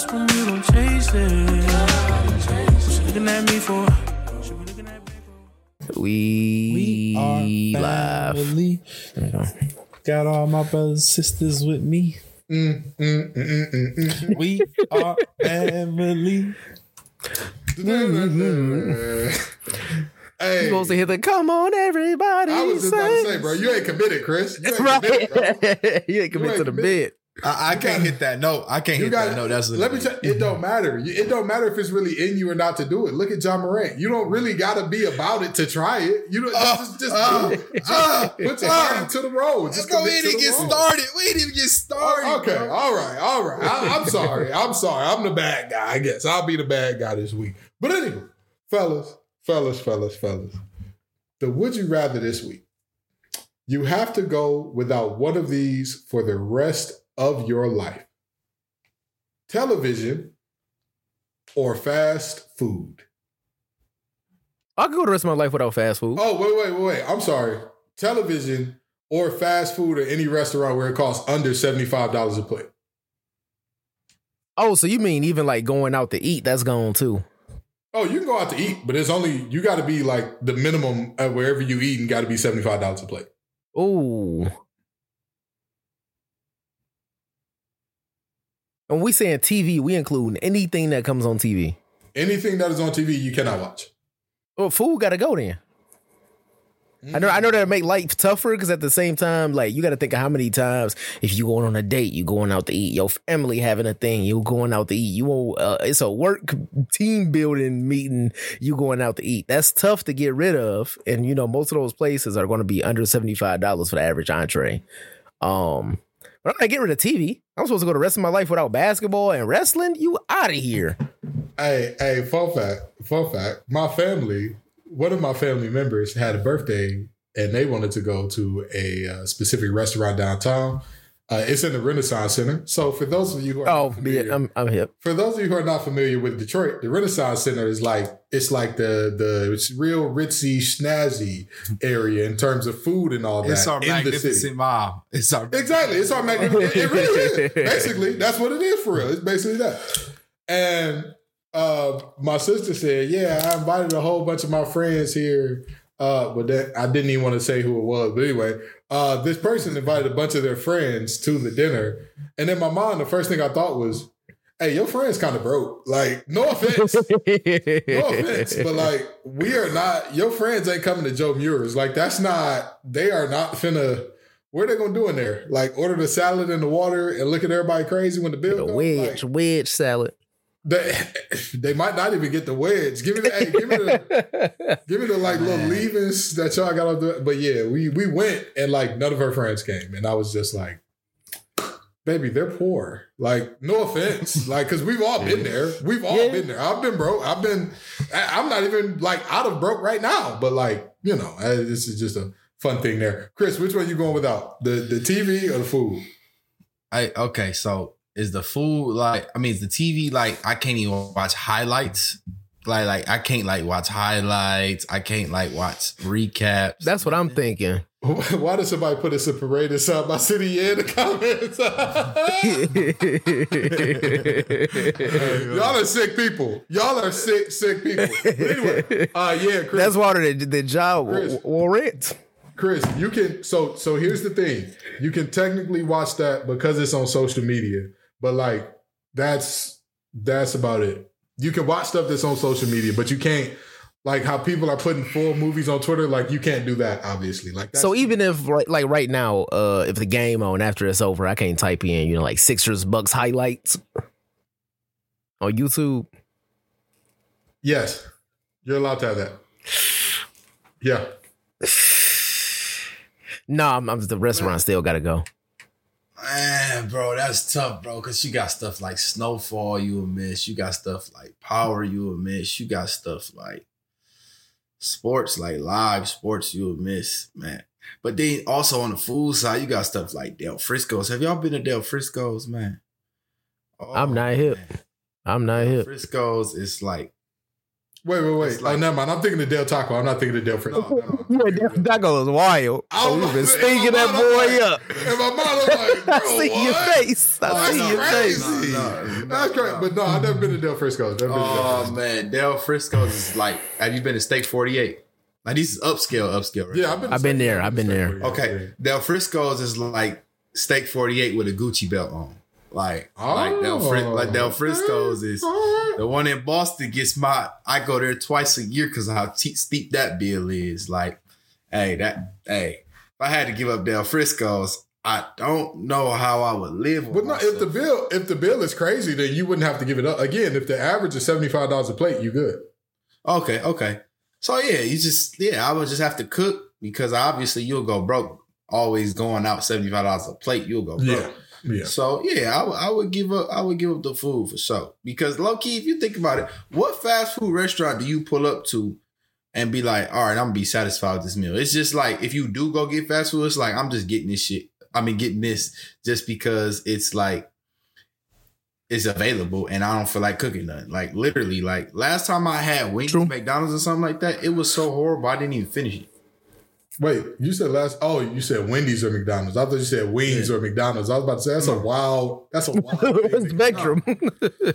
lost when you don't chase it. What you looking at me for? What you looking at me for? We, We are live. family. Got all my brothers and sisters with me. Mm, mm, mm, mm, mm, We are family. mm. Hey, You supposed to hit the come on everybody. I was just about to say, bro, you ain't committed, Chris. You ain't Right. committed, you ain't commit ain't to the committed. bid. I, I can't hit that note. I can't hit got that note. That's let me tell you, it don't matter. It don't matter if it's really in you or not to do it. Look at Ja Morant. You don't really got to be about it to try it. You don't Uh, just, just, uh, do it. Just uh, put your uh, hand into the road. Let's Just go to and get road. started. We didn't even get started. Oh, okay, bro. all right, all right. I, I'm sorry. I'm sorry. I'm the bad guy. I guess I'll be the bad guy this week. But anyway, fellas, fellas, fellas, fellas. The would you rather this week? You have to go without one of these for the rest of your life. Television or fast food. I could go the rest of my life without fast food. Oh, wait, wait, wait, wait. I'm sorry. Television or fast food or any restaurant where it costs under $75 a plate. Oh, so you mean even like going out to eat? That's gone too. Oh, you can go out to eat, but it's only you got to be like the minimum at wherever you eat and got to be seventy five dollars a plate. Ooh. When we saying TV, we include anything that comes on TV. Anything that is on TV, you cannot watch. Well, food got to go then. I know, I know that make life tougher because at the same time, like you got to think of how many times if you going on a date, you going out to eat, your family having a thing, you going out to eat, you won't, uh, it's a work team building meeting, you going out to eat. That's tough to get rid of, and you know most of those places are going to be under seventy five dollars for the average entree. Um, but I'm not getting rid of TV. I'm supposed to go the rest of my life without basketball and wrestling. You out of here. Hey, hey, fun fact, fun fact. My family, one of my family members had a birthday, and they wanted to go to a uh, specific restaurant downtown. Uh, it's in the Renaissance Center. So for those of you who are Oh, not familiar, yeah, I'm I'm hip. for those of you who are not familiar with Detroit, the Renaissance Center is like it's like the the it's real ritzy snazzy area in terms of food and all that It's our in the city. magnificent mom. It's our Exactly, it's our magnificent. It really is. Basically, that's what it is for real. It's basically that. And uh, my sister said, "Yeah, I invited a whole bunch of my friends here." Uh, but that I didn't even want to say who it was. But anyway, uh, this person invited a bunch of their friends to the dinner, and in my mind, the first thing I thought was, "Hey, your friends kind of broke. Like, no offense." no offense, but like we are not. Your friends ain't coming to Joe Muer's. Like that's not. They are not finna. What are they gonna do in there? Like order the salad and the water and look at everybody crazy when the bill The comes? wedge, Like, wedge salad. They, they might not even get the wedge. Give me the. Hey, give me the. Give me the like little leavings that y'all got on the. But yeah, we we went and like none of her friends came, and I was just like, baby, they're poor. Like no offense, like because we've all been there. We've all Yeah. been there. I've been broke. I've been. I- I'm not even like out of broke right now, but like you know, I- this is just a fun thing there. Chris, which one you going without? The the TV or the food? I okay, so is the food like I mean is the TV like I can't even watch highlights. Like like I can't like watch highlights. I can't like watch recaps. That's what I'm thinking. Why does somebody put us a parade inside my city in the comments? Y'all are sick people. Y'all are sick, sick people. But anyway, uh, yeah, Chris. That's water that the job Chris. warrant. Chris, you can. So, so here's the thing: you can technically watch that because it's on social media, but like that's that's about it. You can watch stuff that's on social media, but you can't. Like how people are putting full movies on Twitter, like you can't do that, obviously. Like So even if right, like right now, uh, if the game on after it's over, I can't type in you know like Sixers Bucks highlights on YouTube. yes, you're allowed to have that. Yeah, No, I'm, I'm the restaurant still got to go. Man, bro, that's tough, bro. Cause you got stuff like Snowfall you will miss. You got stuff like Power you will miss. You got stuff like sports, like live sports you will miss, man. But then also on the food side, you got stuff like Del Frisco's. Have y'all been to Del Frisco's, man? Oh, I'm not oh, hip. man. I'm not hip. Frisco's is like Wait, wait, wait. Like- oh, never mind. I'm thinking of Del Taco. I'm not thinking of Del Frisco. No, oh, Never mind. Yeah, that, that goes wild. I Oh, was you've been about stinking that mind, boy like- up. In my mind, I'm like, I bro, see your face. I That's see your crazy. face. no, no, That's great. But no, I've never been to Del Frisco's. Never been to Del Oh man, Del Frisco's is like. Have you been to Steak Forty Eight? Like these is upscale, upscale. Right? Yeah, I've been. I've been there. I've been there. Okay, Del Frisco's is like Steak Forty Eight with a Gucci belt on. Like, like Del like Del oh. Frisco's is Oh, the one in Boston. Gets my. I go there twice a year because of how te- steep that bill is. Like, hey, that hey, if I had to give up Del Frisco's, I don't know how I would live. With But no, if the bill if the bill is crazy, then you wouldn't have to give it up. Again, if the average is seventy five dollars a plate, you good. Okay, okay. So yeah, you just yeah, I would just have to cook because obviously you'll go broke. Always going out seventy five dollars a plate, you'll go broke. yeah. So yeah, I would- give up. I would give up the food for sure. Because low key, if you think about it, what fast food restaurant do you pull up to and be like, all right, I'm gonna be satisfied with this meal? It's just like if you do go get fast food, it's like I'm just getting this shit. I mean, getting this just because it's like it's available and I don't feel like cooking nothing. Like literally, like last time I had wings True. at McDonald's or something like that, it was so horrible I didn't even finish it. Wait, you said last? Oh, you said Wendy's or McDonald's. I thought you said wings or McDonald's. I was about to say that's a wild. That's a wild Spectrum.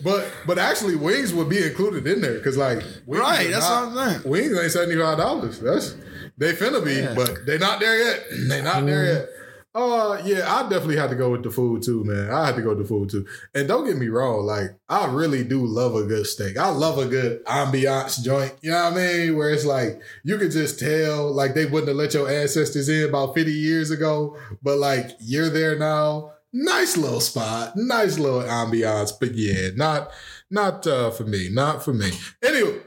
But but actually, wings would be included in there because like wings Right, that's not- what I'm saying. Wings ain't seventy five dollars. That's they finna be, Yeah. but they not there yet. They not there yet. Uh yeah, I definitely had to go with the food too, man. I had to go with the food too. And don't get me wrong, like I really do love a good steak. I love a good ambiance joint. You know what I mean? Where it's like you could just tell like they wouldn't have let your ancestors in about 50 years ago, but like you're there now. Nice little spot, nice little ambiance, but yeah, not not uh, for me, not for me. Anyway,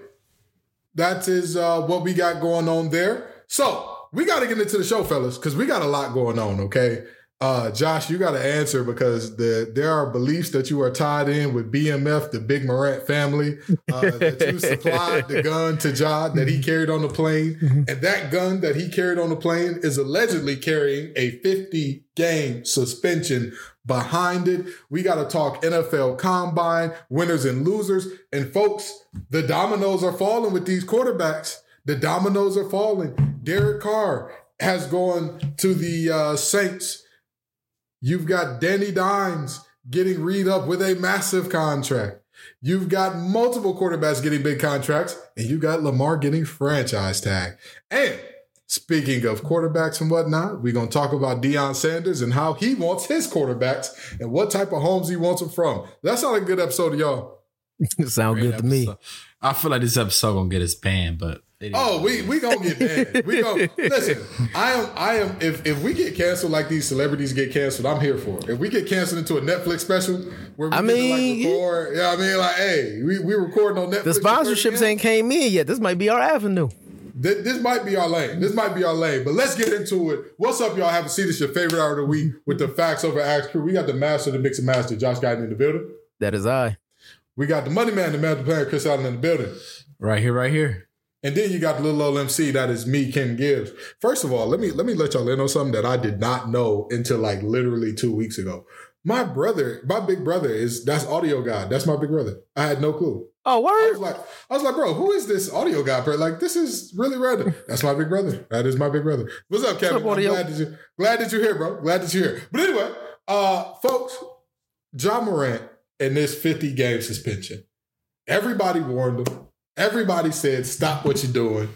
that is uh, what we got going on there. So we got to get into the show, fellas, because we got a lot going on. Okay, uh, Josh, you got to answer because the there are beliefs that you are tied in with BMF, the Big Morant family, uh, that you supplied the gun to Ja that he carried on the plane, and that gun that he carried on the plane is allegedly carrying a 50 game suspension behind it. We got to talk NFL combine, winners and losers. And folks, the dominoes are falling with these quarterbacks. The dominoes are falling. Derek Carr has gone to the uh, Saints. You've got Danny Dimes getting read up with a massive contract. You've got multiple quarterbacks getting big contracts, and you got Lamar getting franchise tag. And speaking of quarterbacks and whatnot, we're gonna talk about Deion Sanders and how he wants his quarterbacks and what type of homes he wants them from. That's not a good episode of y'all. Sound good to me. I feel like this episode gonna get us banned, but it is. Oh, we we gonna get banned. We gonna listen. I am I am if if we get canceled like these celebrities get canceled, I'm here for it. If we get canceled into a Netflix special where we I get to, mean, like record, yeah, I mean like, hey, we we recording on Netflix. The sponsorships ain't came in yet. This might be our avenue. This, this might be our lane. This might be our lane. But let's get into it. What's up, y'all? Have a seat. It's your favorite hour of the week with the facts over Axe Crew. We got the master, the mixer master, Josh Guyton in the building. That is I. We got the money man, the man, the player, Chris Allen in the building. right here, right here. And then you got the little old MC that is me, Ken Gibbs. First of all, let me let me let y'all in on something that I did not know until like literally two weeks ago. My brother, my big brother is that's audio guy. That's my big brother. I had no clue. Oh, I was like, I was like, bro, who is this audio guy? Bro? Like, this is really random. That's my big brother. That is my big brother. What's up, Kevin? up, audio? Glad that you glad that you're here, bro. Glad that you're here. But anyway, uh, folks, Ja Morant in this 50 game suspension. Everybody warned him. Everybody said, stop what you're doing.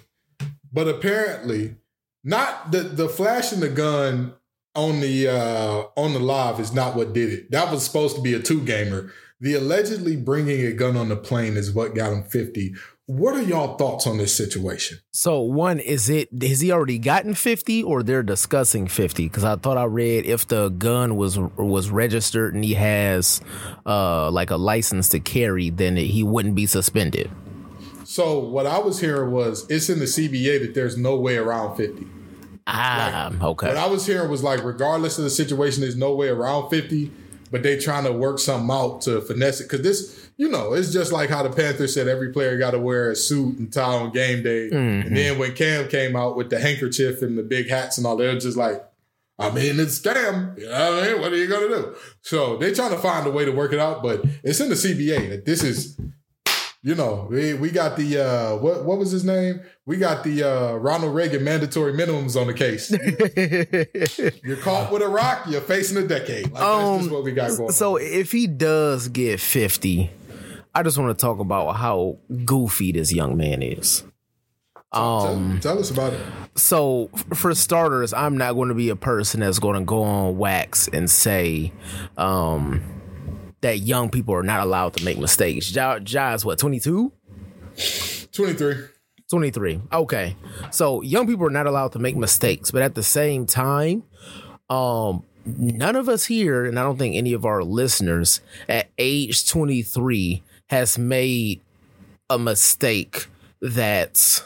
But apparently, not the the flashing the gun on the uh on the live is not what did it. That was supposed to be a two gamer. The allegedly bringing a gun on the plane is what got him 50. What are y'all thoughts on this situation? So one is it has he already gotten 50 or they're discussing 50 cuz I thought I read if the gun was was registered and he has uh like a license to carry then he wouldn't be suspended. So what I was hearing was it's in the CBA that there's no way around 50. Ah, What okay. What I was hearing was like, regardless of the situation, there's no way around 50, but they trying to work something out to finesse it. Cause this, you know, it's just like how the Panthers said every player got to wear a suit and tie on game day. And then when Cam came out with the handkerchief and the big hats and all, they're just like, I mean, it's scam. You know what I mean? What are you gonna do? So they trying to find a way to work it out, but it's in the CBA that this is you know, we, we got the uh what what was his name? We got the uh Ronald Reagan mandatory minimums on the case. You're caught with a rock, you're facing a decade. Like that's just what we got going. Um, So on. if he does get 50, I just want to talk about how goofy this young man is. Um tell, tell us about it. so for starters, I'm not going to be a person that's going to go on wax and say um that young people are not allowed to make mistakes. Ja, ja is what, 22? 23. 23. Okay. So young people are not allowed to make mistakes, but at the same time, um, none of us here, and I don't think any of our listeners at age 23 has made a mistake that's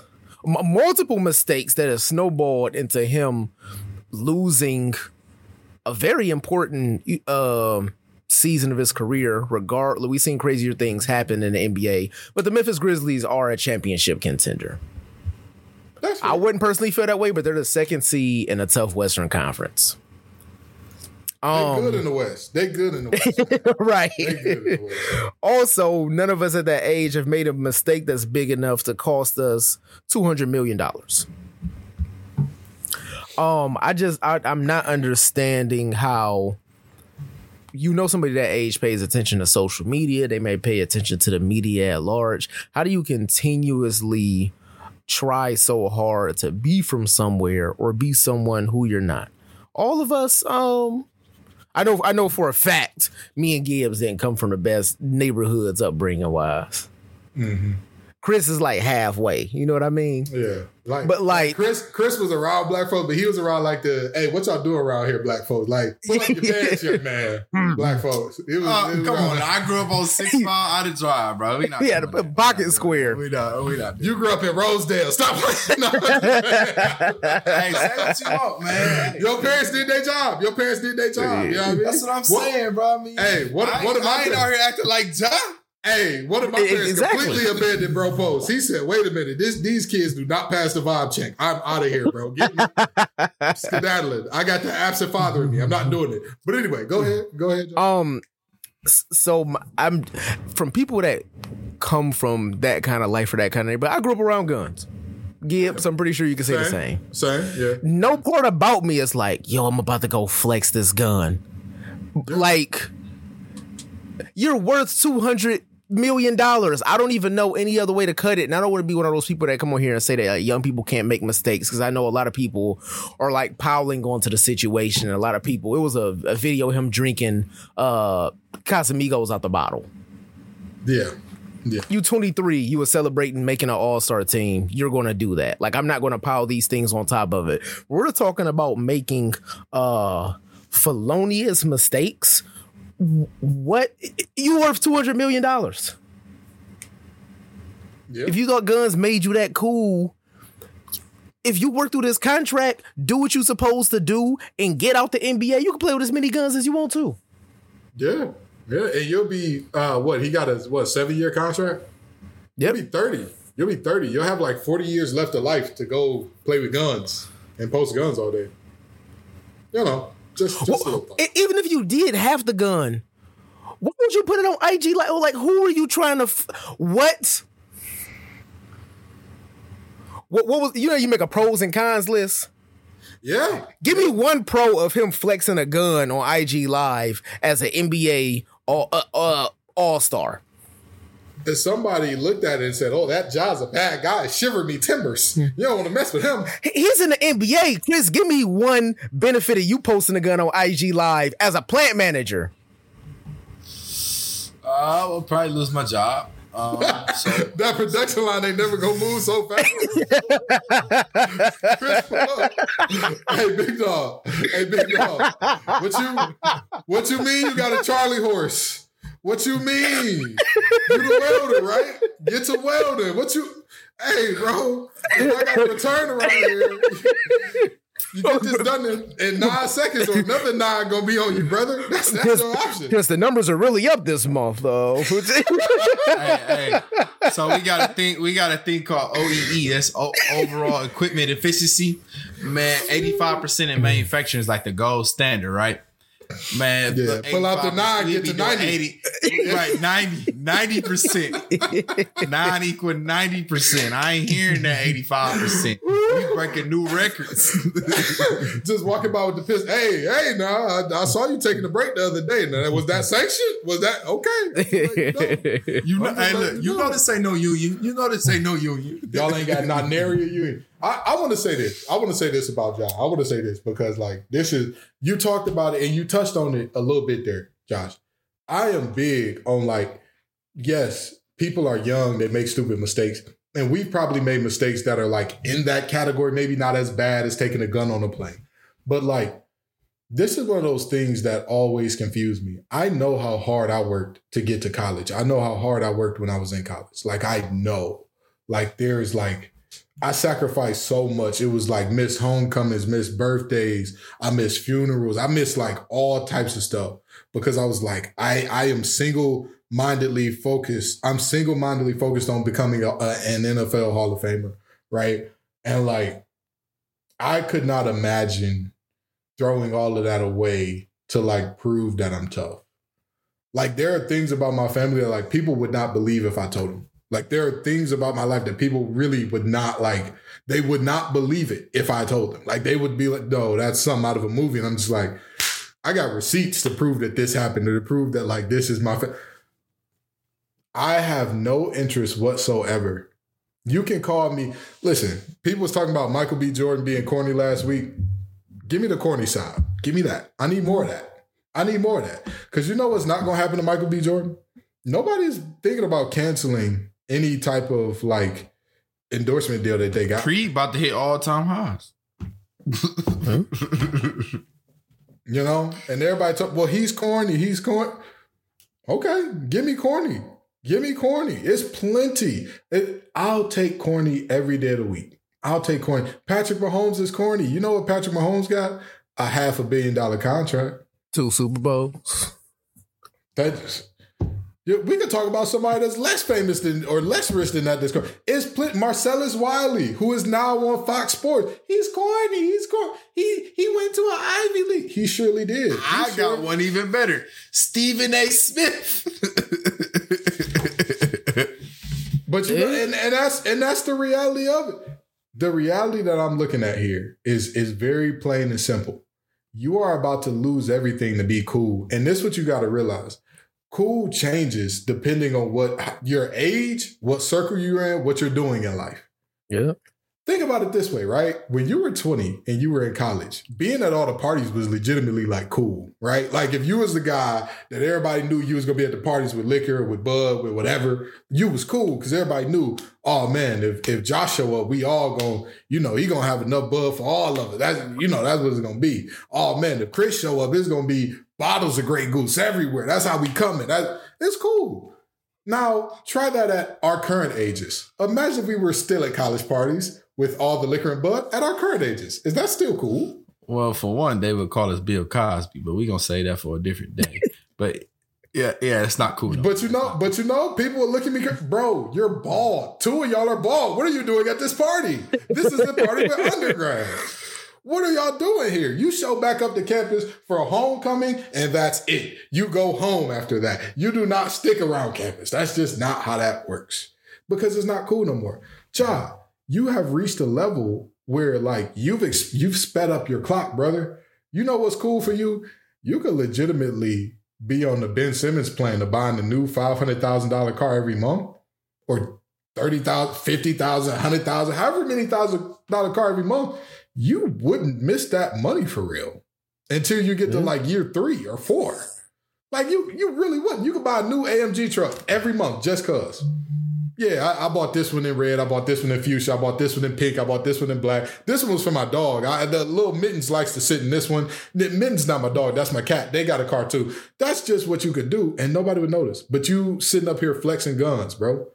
m- multiple mistakes that have snowballed into him losing a very important um season of his career. Regardless, we've seen crazier things happen in the NBA, but the Memphis Grizzlies are a championship contender. I wouldn't personally feel that way, but they're the second seed in a tough Western Conference. they Um, good in the West. They're good in the West. right. They good in the West. also, none of us at that age have made a mistake that's big enough to cost us two hundred million dollars. Um, I just I, I'm not understanding how you know somebody that age pays attention to social media. They may pay attention to the media at large. How do you continuously try so hard to be from somewhere or be someone who you're not? All of us, um, I know I know for a fact me and Gibbs didn't come from the best neighborhoods upbringing wise. Chris is like halfway. You know what I mean? Yeah. Like, But, like- Chris, Chris was around black folks, but he was around like the, hey, what y'all doing around here, black folks? Like, put up your pants, young man, black folks. It was, Uh, it was come on, like- I grew up on Six Mile out of Drive, bro. We not. He had a pocket square. We not. We not. You grew up in Rosedale. Stop. No. Hey, say what you want, man. Your parents did their job. Your parents did their job. You know what I mean? That's what I'm saying, bro. I mean, Hey, what- I, what ain't- am I I ain't out here acting like Ja. Hey, one of my parents exactly. completely abandoned bro post. He said, "Wait a minute, this these kids do not pass the vibe check. I'm out of here, bro. Get me skedaddling. I got the absent father in me. I'm not doing it. But anyway, go ahead, go ahead. John. Um, so I'm from people that come from that kind of life or that kind of. Thing, but I grew up around guns. Gibbs, I'm pretty sure you can say the same. same, yeah. No part about me is like, yo, I'm about to go flex this gun. Like, you're worth two hundred million dollars. I don't even know any other way to cut it, and I don't want to be one of those people that come on here and say that uh, young people can't make mistakes because I know a lot of people are like piling onto the situation. And a lot of people, it was a, a video of him drinking uh Casamigos out the bottle. Yeah. Yeah. You 23, you were celebrating making an all-star team. You're going to do that. Like I'm not going to pile these things on top of it. We're talking about making uh felonious mistakes. What you worth 200 million dollars. Yeah. If you thought guns made you that cool, if you work through this contract, do what you're supposed to do and get out the NBA, you can play with as many guns as you want to. Yeah. Yeah. And you'll be uh what, he got a what, seven year contract? Yep. You'll be 30. You'll be 30. You'll have like 40 years left of life to go play with guns and post guns all day. You know, just, just a little thought. E- even if you did have the gun, why would you put it on IG? Like, oh, like who are you trying to? F- what? What? What was? You know, you make a pros and cons list. Yeah. Give me one pro of him flexing a gun on IG Live as an NBA all uh, uh, All Star. If somebody looked at it and said, "Oh, that Ja's a bad guy," shiver me timbers. You don't want to mess with him. He's in the NBA. Chris, give me one benefit of you posting a gun on IG Live as a plant manager. Uh, I will probably lose my job. Um, so That production line ain't never gonna move so fast. Chris, look. hey, big dog. Hey, big dog. What you what you mean? You got a Charlie horse? What you mean? You the welder, right? Get to welding. What you? Hey, bro. If I got to return around here, you get this done in, in nine seconds, or another nine gonna be on you, brother. That's, that's your option. Because the numbers are really up this month, though. hey, hey. So we got a thing. We got a thing called OEE. That's o- overall equipment efficiency. Man, eighty five percent in manufacturing is like the gold standard, right? Man, Yeah, pull out the 85%, nine, get to 90. 80. right, 90, 90%. Nine equal 90%. I ain't hearing that 85%. We breaking new records. Just walking by with the piss. Hey, hey, now I, I saw you taking a break the other day. Now, was that sanctioned? Was that okay? You know, I'm just hey, look, you you know. know this ain't no union. You know this ain't no union. Y'all ain't got not nary a union. I, I want to say this. I want to say this about y'all. I want to say this because like this is you talked about it and you touched on it a little bit there, Josh. I am big on like, yes, people are young, they make stupid mistakes. And we've probably made mistakes that are like in that category, maybe not as bad as taking a gun on a plane. But like, this is one of those things that always confuse me. I know how hard I worked to get to college. I know how hard I worked when I was in college. Like, I know. Like, there's like, I sacrificed so much. It was like miss homecomings, miss birthdays, I miss funerals, I miss like all types of stuff because I was like, I I am single mindedly focused. I'm single mindedly focused on becoming a, a- an NFL Hall of Famer, right? And like, I could not imagine throwing all of that away to like prove that I'm tough. Like, there are things about my family that like people would not believe if I told them. Like there are things about my life that people really would not like. They would not believe it if I told them. Like they would be like, "No, that's something out of a movie." And I'm just like, I got receipts to prove that this happened, to prove that like this is my. Fa- I have no interest whatsoever. You can call me. Listen, people was talking about Michael B. Jordan being corny last week. Give me the corny side. Give me that. I need more of that. I need more of that. Because you know what's not going to happen to Michael B. Jordan? Nobody's thinking about canceling any type of like endorsement deal that they got. Creed about to hit all time highs. You know, and everybody talk. Well, he's corny. He's corny. Okay, give me corny. Give me corny. It's plenty. It- I'll take corny every day of the week. I'll take corny. Patrick Mahomes is corny. You know what Patrick Mahomes got? A half a billion dollar contract. Two Super Bowls. That's yeah, we could talk about somebody that's less famous than or less rich than that. This it's pl- Marcellus Wiley, who is now on Fox Sports. He's corny. He's corny. He he went to an Ivy League. He surely did. He I surely- got one even better. Stephen A. Smith. But you know, and, and that's and that's the reality of it. The reality that I'm looking at here is is very plain and simple. You are about to lose everything to be cool. And this is what you got to realize. Cool changes depending on what your age, what circle you're in, what you're doing in life. Yeah. Think about it this way, right? When you were 20 and you were in college, being at all the parties was legitimately like cool, right? Like if you was the guy that everybody knew you was gonna be at the parties with liquor, with bud, with whatever, you was cool because everybody knew, oh man, if if Josh show up, we all gonna, you know, he gonna have enough bud for all of it. That's you know, that's what it's gonna be. Oh man, if Chris show up, it's gonna be bottles of Grey Goose everywhere. That's how we coming. That it's cool. Now, try that at our current ages. Imagine if we were still at college parties with all the liquor and bud at our current ages. Is that still cool? well, for one, they would call us Bill Cosby, but we're gonna say that for a different day. but yeah, yeah, it's not cool. no. But you know, but you know, people will look at me, bro. You're bald. Two of y'all are bald. What are you doing at this party? This is the party with undergrads. What are y'all doing here? You show back up to campus for a homecoming, and that's it. You go home after that. You do not stick around campus. That's just not how that works because it's not cool no more. Ja, you have reached a level where like you've ex- you've sped up your clock, brother. You know what's cool for you? You could legitimately be on the Ben Simmons plan of buying the new five hundred thousand dollar car every month, or thirty thousand, fifty thousand, hundred thousand, however many thousand dollar car every month. You wouldn't miss that money for real until you get to Yeah. like year three or four. Like you, you really wouldn't. You could buy a new AMG truck every month just cause. Yeah, I, I bought this one in red. I bought this one in fuchsia. I bought this one in pink. I bought this one in black. This one was for my dog. I, the little Mittens likes to sit in this one. Mittens not my dog. That's my cat. They got a car too. That's just what you could do, and nobody would notice. But you sitting up here flexing guns, bro.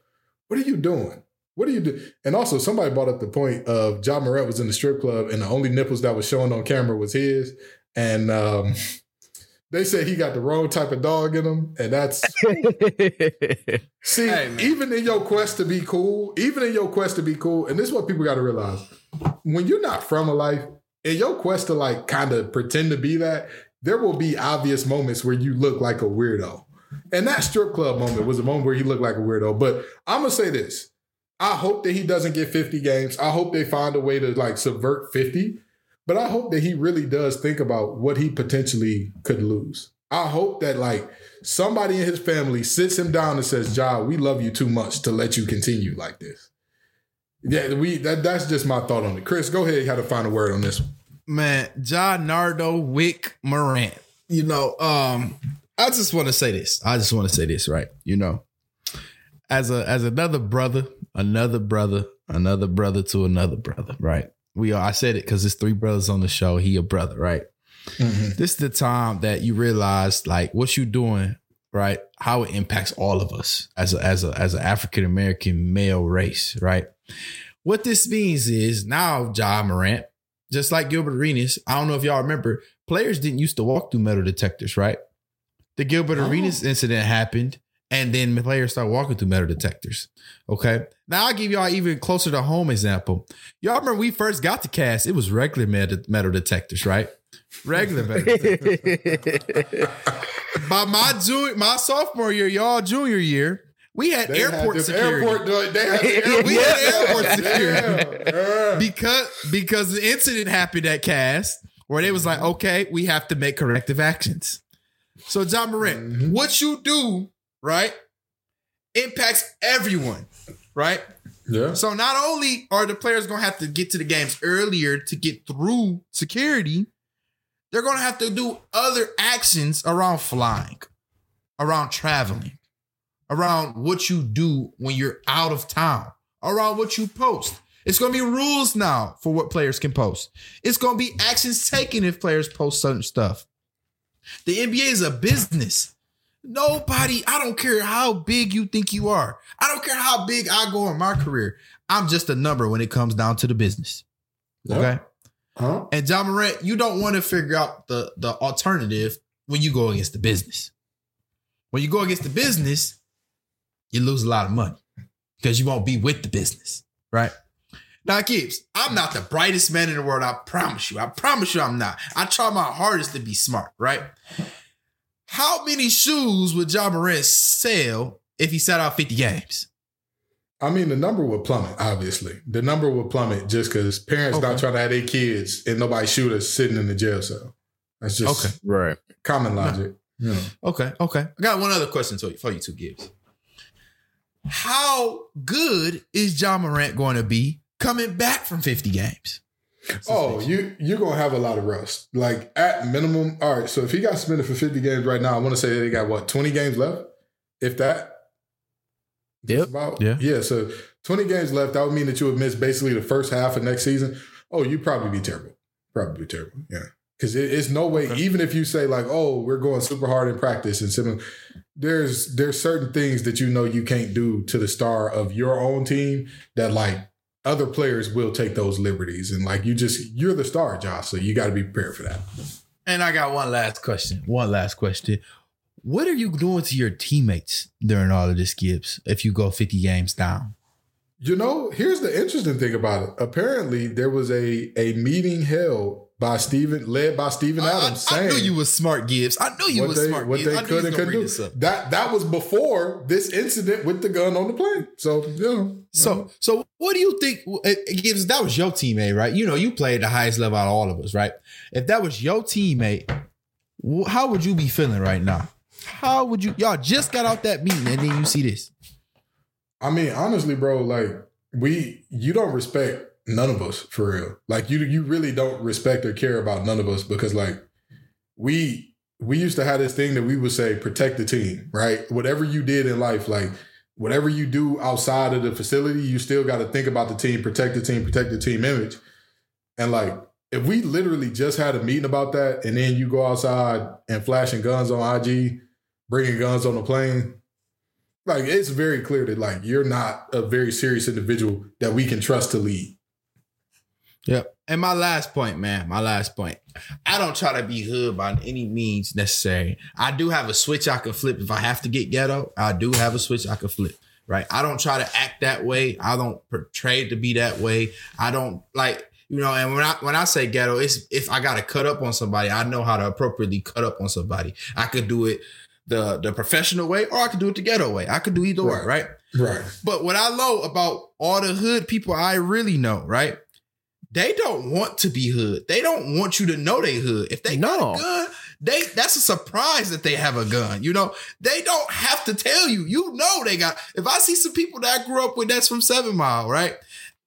What are you doing? What do you do? And also, somebody brought up the point of Ja Morant was in the strip club, and the only nipples that was showing on camera was his. And um, they said he got the wrong type of dog in him, and that's See, Hey, even in your quest to be cool, even in your quest to be cool, and this is what people got to realize: when you're not from a life, in your quest to like kind of pretend to be that, there will be obvious moments where you look like a weirdo. And that strip club moment was a moment where he looked like a weirdo. But I'm gonna say this. I hope that he doesn't get 50 games. I hope they find a way to like subvert 50. But I hope that he really does think about what he potentially could lose. I hope that like somebody in his family sits him down and says, "Ja, we love you too much to let you continue like this." Yeah, we that that's just my thought on it. Chris, go ahead. You had to find a word on this one. man, John Nardo Wick Morant. You know, um, I just want to say this. I just want to say this, right? You know, as a as another brother, another brother, another brother to another brother, right? We are. I said it because it's three brothers on the show. He a brother, right? Mm-hmm. This is the time that you realize, like, what you doing, right? How it impacts all of us as a as a as an African American male race, right? What this means is now, Ja Morant, just like Gilbert Arenas, I don't know if y'all remember, players didn't used to walk through metal detectors, right? The Gilbert Oh. Arenas incident happened, and then the players start walking through metal detectors. Okay. Now I'll give y'all even closer to home example. Y'all remember we first got the cast, it was regular metal, metal detectors, right? Regular metal detectors. By my junior, my sophomore year, y'all junior year, we had They airport them security. Airport, they had airport, We had airport security Yeah, because because the incident happened at Cast where they was like, okay, we have to make corrective actions. So Ja Morant, Mhm. what you do, right, impacts everyone, right? Yeah. So not only are the players gonna have to get to the games earlier to get through security, they're gonna have to do other actions around flying, around traveling, around what you do when you're out of town, around what you post. It's gonna be rules now for what players can post. It's gonna be actions taken if players post certain stuff. The NBA is a business. Nobody, I don't care how big you think you are. I don't care how big I go in my career. I'm just a number when it comes down to the business. Yeah. Okay. Huh? And Ja Morant, you don't want to figure out the the alternative when you go against the business. When you go against the business, you lose a lot of money because you won't be with the business, right? Now, Gibbs, I'm not the brightest man in the world. I promise you. I promise you, I'm not. I try my hardest to be smart, right? How many shoes would Ja Morant sell if he sat out 50 games? I mean, the number would plummet, obviously. The number would plummet just because parents Okay. not trying to have their kids and nobody shooters sitting in the jail cell. That's just Okay. right. common logic. You know. Okay, okay. I got one other question to you for you two Gibbs. How good is Ja Morant going to be coming back from 50 games? Oh, you you're gonna have a lot of rust. Like at minimum. All right. So if he got suspended for 50 games right now, I want to say they got what 20 games left, if that. Yep. About, Yeah. Yeah. So 20 games left. That would mean that you would miss basically the first half of next season. Oh, you'd probably be terrible. Probably be terrible. Yeah. Because it, it's no way. Okay. Even if you say like, "Oh, we're going super hard in practice," and similar, there's there's certain things that you know you can't do to the star of your own team that like other players will take those liberties and like you just you're the star, Josh. So you got to be prepared for that. And I got one last question. One last question. What are you doing to your teammates during all of this, Gibbs, if you go 50 games down? You know, here's the interesting thing about it. Apparently, there was a a meeting held by Stephen, led by Steven Adams, I- I knew you was smart, Gibbs. I knew you was they smart, what Gibbs. they could and couldn't do. That that was before this incident with the gun on the plane. So yeah. So, uh-huh. so what do you think? Eh, eh, it, it that was your teammate, right? You know, you played the highest level out of all of us, right? If that was your teammate, how would you be feeling right now? How would you? Y'all just got out that meeting, and then you see this. I mean, honestly, bro, like we you don't respect none of us for real. Like you you really don't respect or care about none of us because like we we used to have this thing that we would say protect the team, right? Whatever you did in life, like whatever you do outside of the facility, you still got to think about the team, protect the team, protect the team image. And like if we literally just had a meeting about that and then you go outside and flashing guns on IG, bringing guns on the plane, like it's very clear that like you're not a very serious individual that we can trust to lead. Yep. And my last point, man, my last point. I don't try to be hood by any means necessary. I do have a switch I can flip if I have to get ghetto. I do have a switch I can flip. Right. I don't try to act that way. I don't portray to be that way. I don't like You know, and when I when I say ghetto, it's if I gotta cut up on somebody, I know how to appropriately cut up on somebody. I could do it the the professional way, or I could do it the ghetto way. I could do either way, right? Right. But what I know about all the hood people I really know, right? They don't want to be hood. They don't want you to know they hood. If they No. got a gun, they that's a surprise that they have a gun. You know, they don't have to tell you. You know they got. If I see some people that I grew up with that's from Seven Mile, right?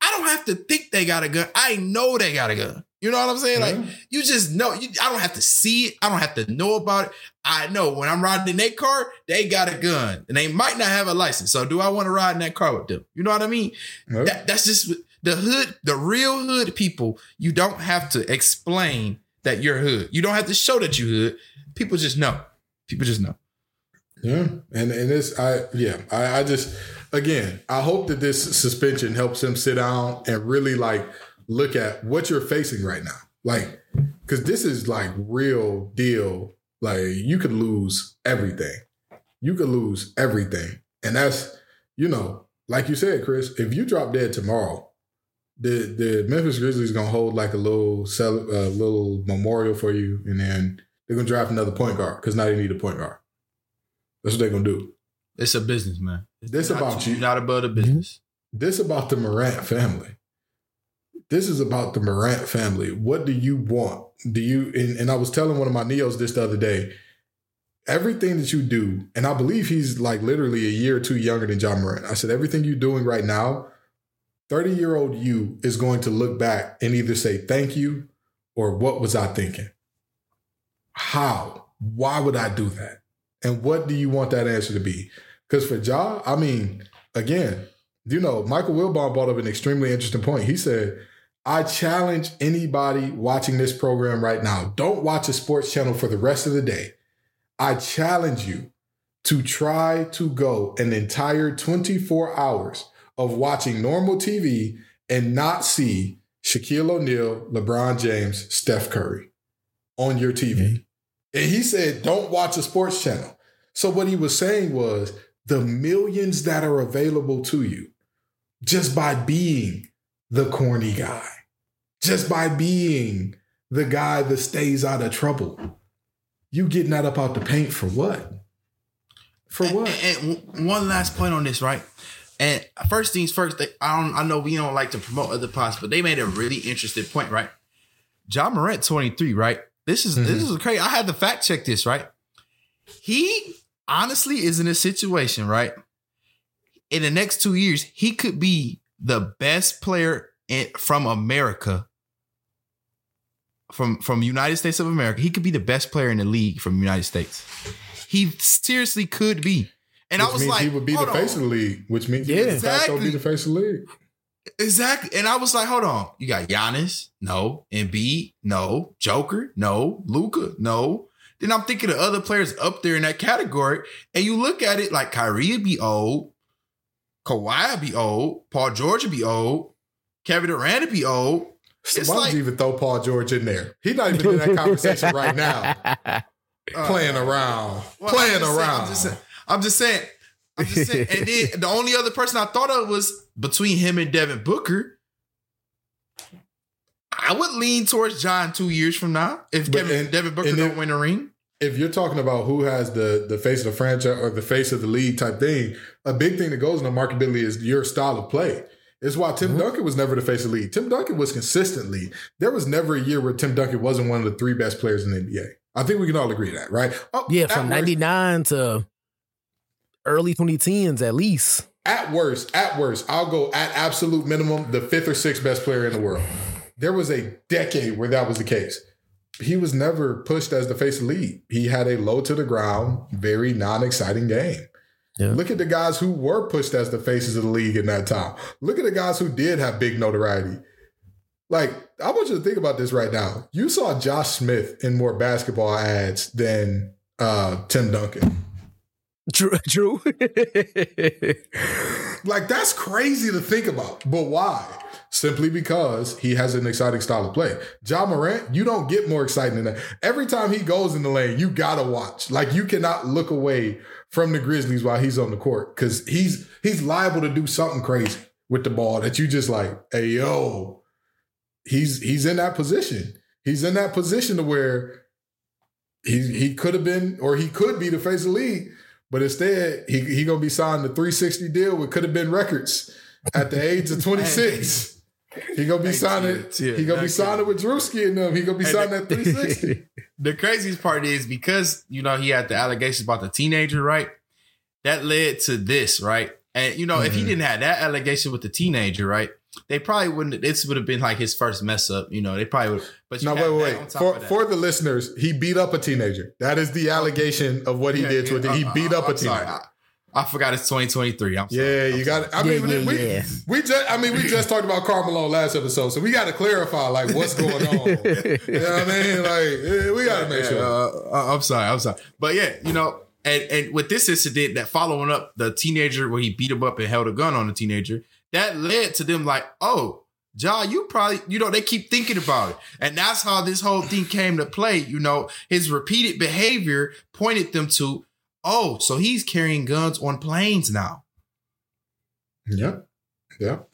I don't have to think they got a gun. I know they got a gun. You know what I'm saying? Like mm-hmm. you just know. You, I don't have to see it. I don't have to know about it. I know when I'm riding in their car, they got a gun, and they might not have a license. So do I want to ride in that car with them? You know what I mean? Yeah. That, that's just the hood, the real hood people. You don't have to explain that you're hood. You don't have to show that you hood. People just know. People just know. Yeah, and and this, I yeah, I, I just again, I hope that this suspension helps him sit down and really like look at what you're facing right now, like because this is like real deal. Like you could lose everything, you could lose everything, and that's you know, like you said, Chris, if you drop dead tomorrow. The the Memphis Grizzlies gonna hold like a little cel- uh, little memorial for you, and then they're gonna draft another point guard because now they need a point guard. That's what they're gonna do. It's a business, man. It's This not- about you. Not about the business. This about the Morant family. This is about the Morant family. What do you want? Do you and, and I was telling one of my neos this the other day. Everything that you do, and I believe he's like literally a year or two younger than Ja Morant. I said, everything you're doing right now, 30 year old you is going to look back and either say thank you or what was I thinking? How? Why would I do that? And what do you want that answer to be? Because for Ja, I mean, again, you know, Michael Wilbon brought up an extremely interesting point. He said, I challenge anybody watching this program right now, don't watch a sports channel for the rest of the day. I challenge you to try to go an entire 24 hours of watching normal TV and not see Shaquille O'Neal, LeBron James, Steph Curry on your TV. Mm-hmm. And he said, don't watch a sports channel. So what he was saying was the millions that are available to you just by being the corny guy, just by being the guy that stays out of trouble. You getting that up out the paint for what? For what? And, and one last point on this, right? And first things first, they, I don't. I know we don't like to promote other pods, but they made a really interesting point, right? Ja Morant, twenty three, right? This is this mm-hmm. is crazy. I had to fact check this, right? He honestly is in a situation, right? In the next two years, he could be the best player in, from America, from from United States of America. He could be the best player in the league from United States. He seriously could be. And which I was means like, he would be the hold face on. of the league, which means he Yeah. would de facto be the face of the league. Exactly. And I was like, hold on. You got Giannis? No. Embiid? No. Joker? No. Luka? No. Then I'm thinking of other players up there in that category. And you look at it like Kyrie would be old. Kawhi would be old. Paul George would be old. Kevin Durant would be old. It's Why like- would you even throw Paul George in there? He's not even in that conversation right now, Uh, playing around, well, playing I'm just saying- around. I'm just saying. I'm just saying. I'm just saying. And then the only other person I thought of was between him and Devin Booker. I would lean towards John two years from now if But- Kevin, and- Devin Booker and don't then- win a ring. if you're talking about who has the the face of the franchise or the face of the league type thing, a big thing that goes in the marketability is your style of play. It's why Tim mm-hmm. Duncan was never the face of the league. Tim Duncan was consistently. There was never a year where Tim Duncan wasn't one of the three best players in the NBA. I think we can all agree to that, right? Oh, Yeah, from worst- 99 to early 2010s at least. At worst, at worst, I'll go at absolute minimum the fifth or sixth best player in the world. There was a decade where that was the case. He was never pushed as the face of the league. He had a low to the ground, very non-exciting game. Yeah. Look at the guys who were pushed as the faces of the league in that time. Look at the guys who did have big notoriety. Like, I want you to think about this right now. You saw Josh Smith in more basketball ads than uh, Tim Duncan. True. True. Like that's crazy to think about. But why? Simply because he has an exciting style of play. Ja Morant, you don't get more exciting than that. Every time he goes in the lane, you gotta watch. Like you cannot look away from the Grizzlies while he's on the court because he's he's liable to do something crazy with the ball that you just like, hey yo, he's he's in that position. He's in that position to where he he could have been or he could be the face of the league, but instead he he gonna be signed a 360 deal with could have been records at the age of 26. He gonna be signing. Tia, he gonna be signing with Drewski and them. He gonna be signing at 360. The craziest part is because you know he had the allegations about the teenager, right? That led to this, right? And you know, if he Mhm. didn't have that allegation with the teenager, right? They probably wouldn't. This would have been like his first mess up. You know, they probably would. But No, wait, wait, wait. For for the listeners, he beat up a teenager. That is the allegation of what he Yeah, did to yeah, it. He uh, beat uh, up a I'm sorry. teenager. I, I forgot it's 2023. I'm sorry. Yeah, I'm you sorry. got it. I mean, Yeah, yeah, we, yeah. we just, I mean, we just talked about Carmelo last episode, so we got to clarify like what's going on. you know what I mean? Like, we got to make Yeah, sure. uh, uh, I'm sorry. I'm sorry. But yeah, you know, and and with this incident, that following up the teenager where he beat him up and held a gun on the teenager, that led to them like, oh, Ja, you probably, you know, they keep thinking about it, and that's how this whole thing came to play. You know, his repeated behavior pointed them to, oh, so he's carrying guns on planes now. Yep. Yep.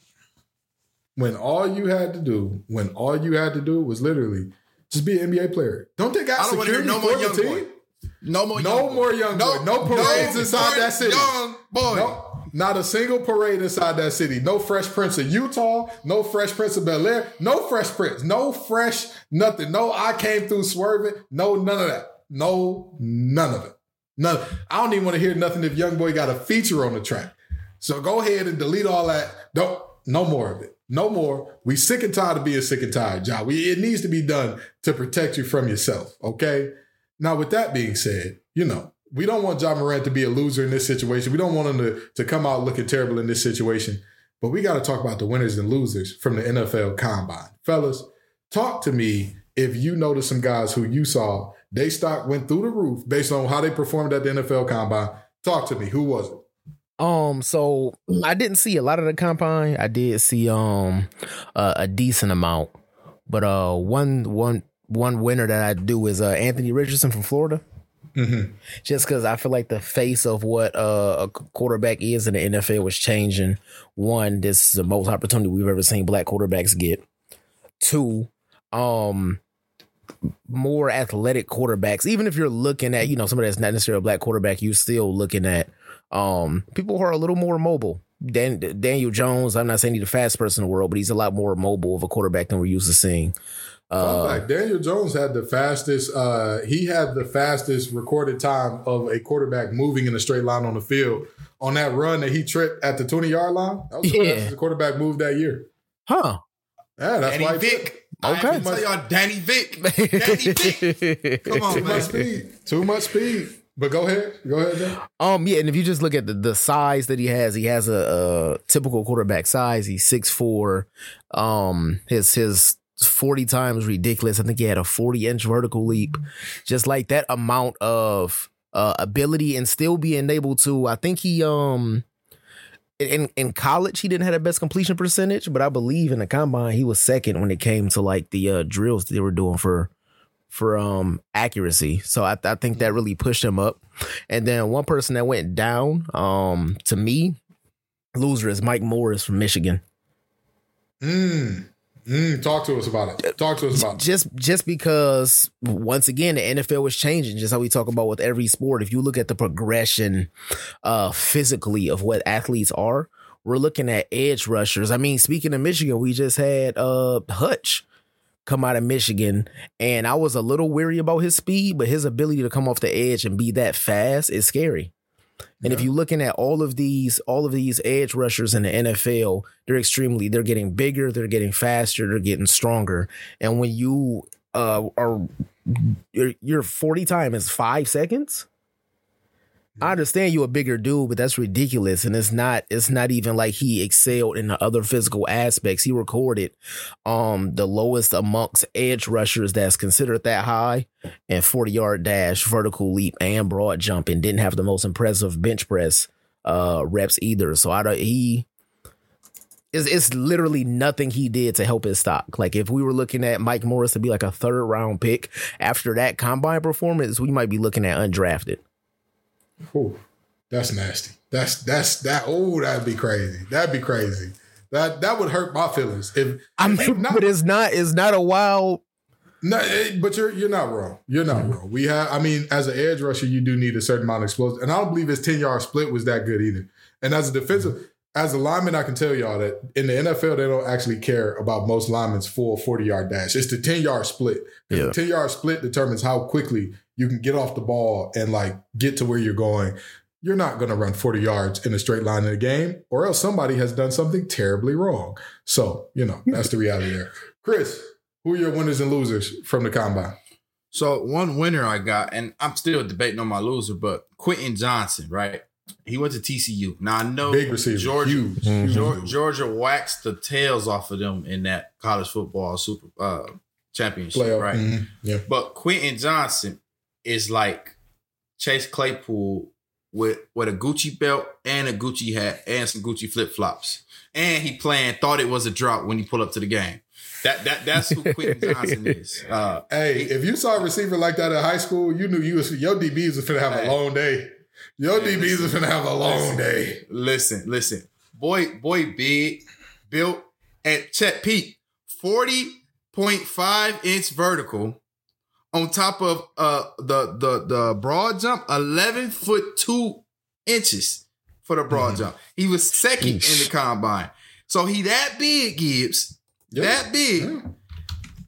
When all you had to do, when all you had to do was literally just be an NBA player. Don't they got I don't hear security no more for the young team? boy. No more, No young more boy. young boy. No parades inside more that city. Young boy. No, not a single parade inside that city. No Fresh Prince of Utah. No Fresh Prince of Bel Air. No Fresh Prince. No Fresh nothing. No, I came through swerving. No, none of that. No, none of it. None. I don't even want to hear nothing if Young Boy got a feature on the track. So go ahead and delete all that. Don't. No more of it. No more. We sick and tired of being sick and tired, Ja. We, it needs to be done to protect you from yourself. Okay. Now, with that being said, you know, we don't want Ja Morant to be a loser in this situation. We don't want him to, to come out looking terrible in this situation. But we got to talk about the winners and losers from the NFL combine. Fellas, talk to me if you noticed some guys who you saw, they stock went through the roof based on how they performed at the NFL combine. Talk to me. Who was it? Um, so I didn't see a lot of the combine. I did see um uh, a decent amount, but uh one one one winner that I do is uh Anthony Richardson from Florida. Mm-hmm. Just because I feel like the face of what uh, a quarterback is in the NFL was changing. One, this is the most opportunity we've ever seen black quarterbacks get. Two, um, more athletic quarterbacks. Even if you're looking at, you know, somebody that's not necessarily a black quarterback, you're still looking at um people who are a little more mobile. Dan, Daniel Jones, I'm not saying he's the fastest person in the world, but he's a lot more mobile of a quarterback than we're used to seeing. Fun Uh, fact, Daniel Jones had the fastest. Uh, he had the fastest recorded time of a quarterback moving in a straight line on the field on that run that he tripped at the twenty yard line. That was the Yeah. the quarterback moved that year. huh. Yeah, that's Danny why. he Vick. Okay. ain't gonna tell y'all Danny Vick. Danny Vick. Come on, Too man. much speed. Too much speed. But go ahead. Go ahead. Um, yeah, and if you just look at the, the size that he has, he has a, a typical quarterback size. He's six four. Um, his his forty times ridiculous. I think he had a forty inch vertical leap. Just like that amount of uh ability and still being able to. I think he um. In in college, he didn't have the best completion percentage, but I believe in the combine he was second when it came to like the uh, drills they were doing for for um accuracy. So I, I think that really pushed him up. And then one person that went down, um, to me, loser is Mike Morris from Michigan. Mm. Mm. Talk to us about it. Talk to us about it. Just just because once again the NFL was changing, just how we talk about with every sport. If you look at the progression uh physically of what athletes are, we're looking at edge rushers. I mean, speaking of Michigan, we just had uh Hutch come out of Michigan, and I was a little weary about his speed, but his ability to come off the edge and be that fast is scary. And if you're looking at all of these, all of these edge rushers in the NFL, they're extremely, they're getting bigger, they're getting faster, they're getting stronger. And when you uh are your your 40 time is five seconds. I understand you're a bigger dude, but that's ridiculous. And it's not, it's not even like he excelled in the other physical aspects. He recorded um the lowest amongst edge rushers that's considered that high and 40 yard dash, vertical leap, and broad jump, and didn't have the most impressive bench press uh reps either. So I don't he it's, it's literally nothing he did to help his stock. Like if we were looking at Mike Morris to be like a third round pick after that combine performance, we might be looking at undrafted. Whew. That's nasty. That's that's that. Oh, that'd be crazy. That'd be crazy. That that would hurt my feelings. If I if not- but it's not. It's not a wild. No, eh, but you're you're not wrong. You're not wrong. We have. I mean, as an edge rusher, you do need a certain amount of explosive, and I don't believe his ten yard split was that good either. And as a defensive, as a lineman, I can tell y'all that in the NFL they don't actually care about most linemen's full forty yard dash. It's the ten yard split. Yeah. The ten yard split determines how quickly you can get off the ball and like get to where you're going. You're not going to run 40 yards in a straight line in a game, or else somebody has done something terribly wrong. So, you know, that's the reality there. Chris, who are your winners and losers from the combine? So one winner I got, and I'm still debating on my loser, but Quentin Johnston, right? He went to TCU. Now I know Big receiver, Georgia, huge. Huge Georgia, dude. Georgia waxed the tails off of them in that college football super uh, championship, Playoff. right? Mhm. Yeah. But Quentin Johnston is like Chase Claypool with with a Gucci belt and a Gucci hat and some Gucci flip flops, and he playing thought it was a drop when he pulled up to the game. That that that's who Quentin Johnston is. Uh, Hey, if you saw a receiver like that in high school, you knew you was your DBs was finna have a long day. Your Hey, DBs was gonna have a long Listen. day. Listen, listen. Boy, boy, big, built, at check Pete, 40.5 inch vertical on top of uh the the the broad jump, 11 foot two inches for the broad Mhm. jump. He was second in the combine. So he that big, Gibbs, Yeah. that big, Yeah.